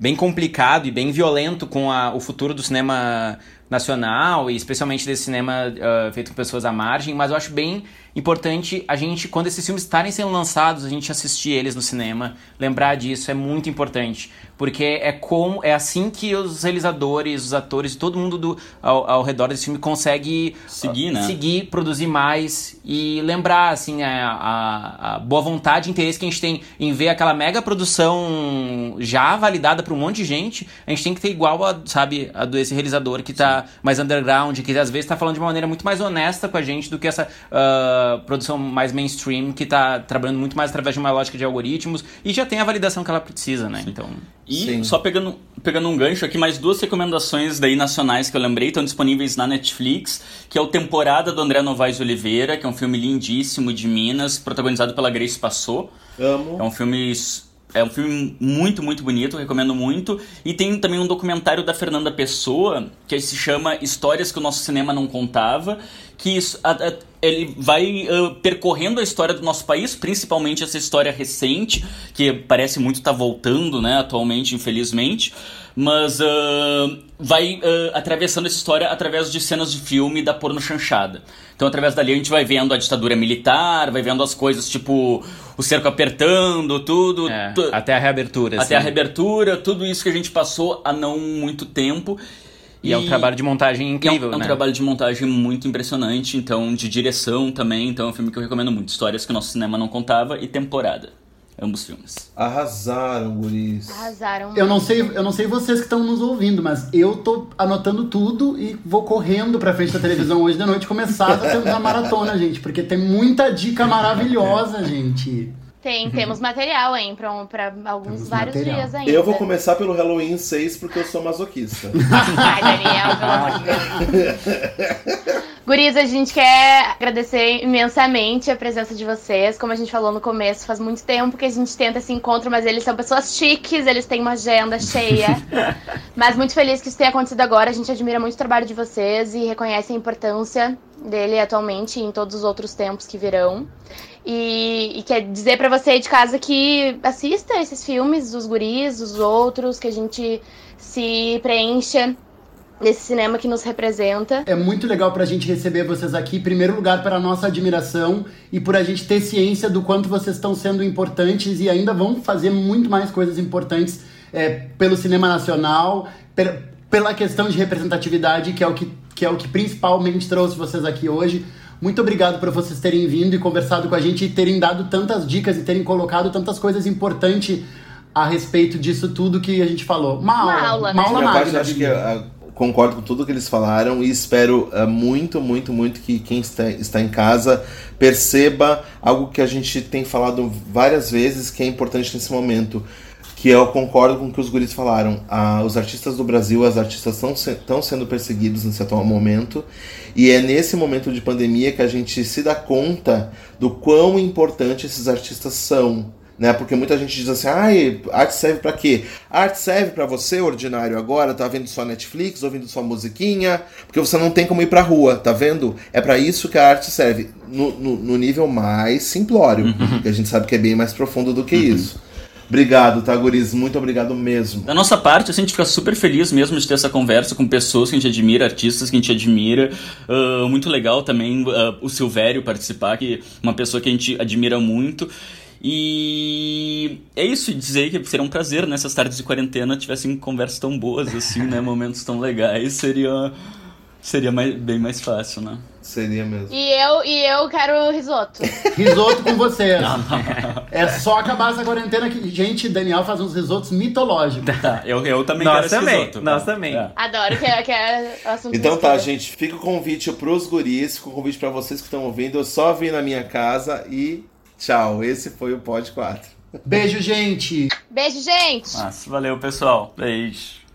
bem complicado e bem violento com a- o futuro do cinema nacional e especialmente desse cinema ah, feito por pessoas à margem, mas eu acho bem importante a gente, quando esses filmes estarem sendo lançados, a gente assistir eles no cinema, lembrar disso é muito importante, porque é como é assim que os realizadores, os atores todo mundo do, ao, ao redor desse filme consegue Seguir, ah, né? seguir, produzir mais e lembrar assim a, a, a boa vontade e interesse que a gente tem em ver aquela mega produção já validada para um monte de gente, a gente tem que ter igual a, sabe, a desse realizador que tá mais underground, que às vezes tá falando de uma maneira muito mais honesta com a gente do que essa uh, produção mais mainstream que tá trabalhando muito mais através de uma lógica de algoritmos e já tem a validação que ela precisa, né? Então. E Sim. só pegando, pegando um gancho aqui, mais duas recomendações daí nacionais que eu lembrei, estão disponíveis na Netflix, que é o Temporada do André Novaes Oliveira, que é um filme lindíssimo de Minas, protagonizado pela Grace Passou. Amo. É um filme é um filme muito, muito bonito, recomendo muito. E tem também um documentário da Fernanda Pessoa, que se chama Histórias que o Nosso Cinema Não Contava, que isso, a, a, ele vai uh, percorrendo a história do nosso país, principalmente essa história recente, que parece muito estar tá voltando, né, atualmente, infelizmente. Mas uh, vai uh, atravessando essa história através de cenas de filme da porno chanchada. Então, através dali, a gente vai vendo a ditadura militar, vai vendo as coisas tipo o cerco apertando, tudo. É, tu, até a reabertura. Até assim. a reabertura, tudo isso que a gente passou há não muito tempo. E, e, é um trabalho de montagem incrível, é um, é né? um trabalho de montagem muito impressionante, então, de direção também. Então, é um filme que eu recomendo muito. Histórias que o nosso cinema não contava e temporada. Ambos filmes. Arrasaram, guris. Arrasaram. Eu não sei, eu não sei vocês que estão nos ouvindo, mas eu tô anotando tudo e vou correndo pra frente da televisão hoje de noite começar a, a maratona, gente, porque tem muita dica maravilhosa, gente. Tem, temos material, hein, pra, pra alguns Temos vários material. dias ainda. Eu vou começar pelo Halloween 6 porque eu sou masoquista. Ai, Daniel, pelo amor de Deus. Guris, a gente quer agradecer imensamente a presença de vocês. Como a gente falou no começo, faz muito tempo que a gente tenta esse encontro, mas eles são pessoas chiques, eles têm uma agenda cheia. mas muito feliz que isso tenha acontecido agora. A gente admira muito o trabalho de vocês e reconhece a importância dele atualmente e em todos os outros tempos que virão. E, e quer dizer para você aí de casa que assista esses filmes, os guris, os outros, que a gente se preencha desse cinema que nos representa. É muito legal pra gente receber vocês aqui, em primeiro lugar, pela nossa admiração e por a gente ter ciência do quanto vocês estão sendo importantes e ainda vão fazer muito mais coisas importantes é, pelo cinema nacional, per, pela questão de representatividade, que é o que, que é o que principalmente trouxe vocês aqui hoje. Muito obrigado por vocês terem vindo e conversado com a gente e terem dado tantas dicas e terem colocado tantas coisas importantes a respeito disso tudo que a gente falou. Uma, Uma aula, aula, uma né? aula Minha parte, acho que diria. uh, concordo com tudo que eles falaram e espero uh, muito, muito, muito que quem está, está em casa perceba algo que a gente tem falado várias vezes que é importante nesse momento. Que eu concordo com o que os guris falaram. Ah, os artistas do Brasil, as artistas estão se, estão sendo perseguidos nesse atual momento. E é nesse momento de pandemia que a gente se dá conta do quão importante esses artistas são né? Porque muita gente diz assim: "Ai, arte serve para quê?". A arte serve para você, ordinário agora, tá vendo só Netflix, ouvindo só musiquinha, porque você não tem como ir pra rua, tá vendo? É para isso que a arte serve, no, no, no nível mais simplório, que a gente sabe que é bem mais profundo do que isso. Obrigado, tá, guris? Muito obrigado mesmo. Da nossa parte, assim, a gente fica super feliz mesmo de ter essa conversa com pessoas que a gente admira, artistas que a gente admira. Uh, muito legal também uh, o Silvério participar, que é uma pessoa que a gente admira muito. E é isso, dizer que seria um prazer nessas tardes de quarentena tivessem conversas tão boas assim, né? Momentos tão legais, seria seria mais, bem mais fácil, né? Seria mesmo. E eu, e eu quero risoto. Risoto com vocês. é só acabar essa quarentena que, gente, Daniel faz uns risotos mitológicos. Tá, eu, eu também Nós quero também, risoto, nós tá? também. É. Adoro que é, que é assunto Então tá, estudo. gente, fica o convite pros guris, fica o convite para vocês que estão ouvindo. Eu só vim na minha casa e tchau. Esse foi o Pod 4. Beijo, gente! Beijo, gente! Mas, valeu, pessoal. Beijo.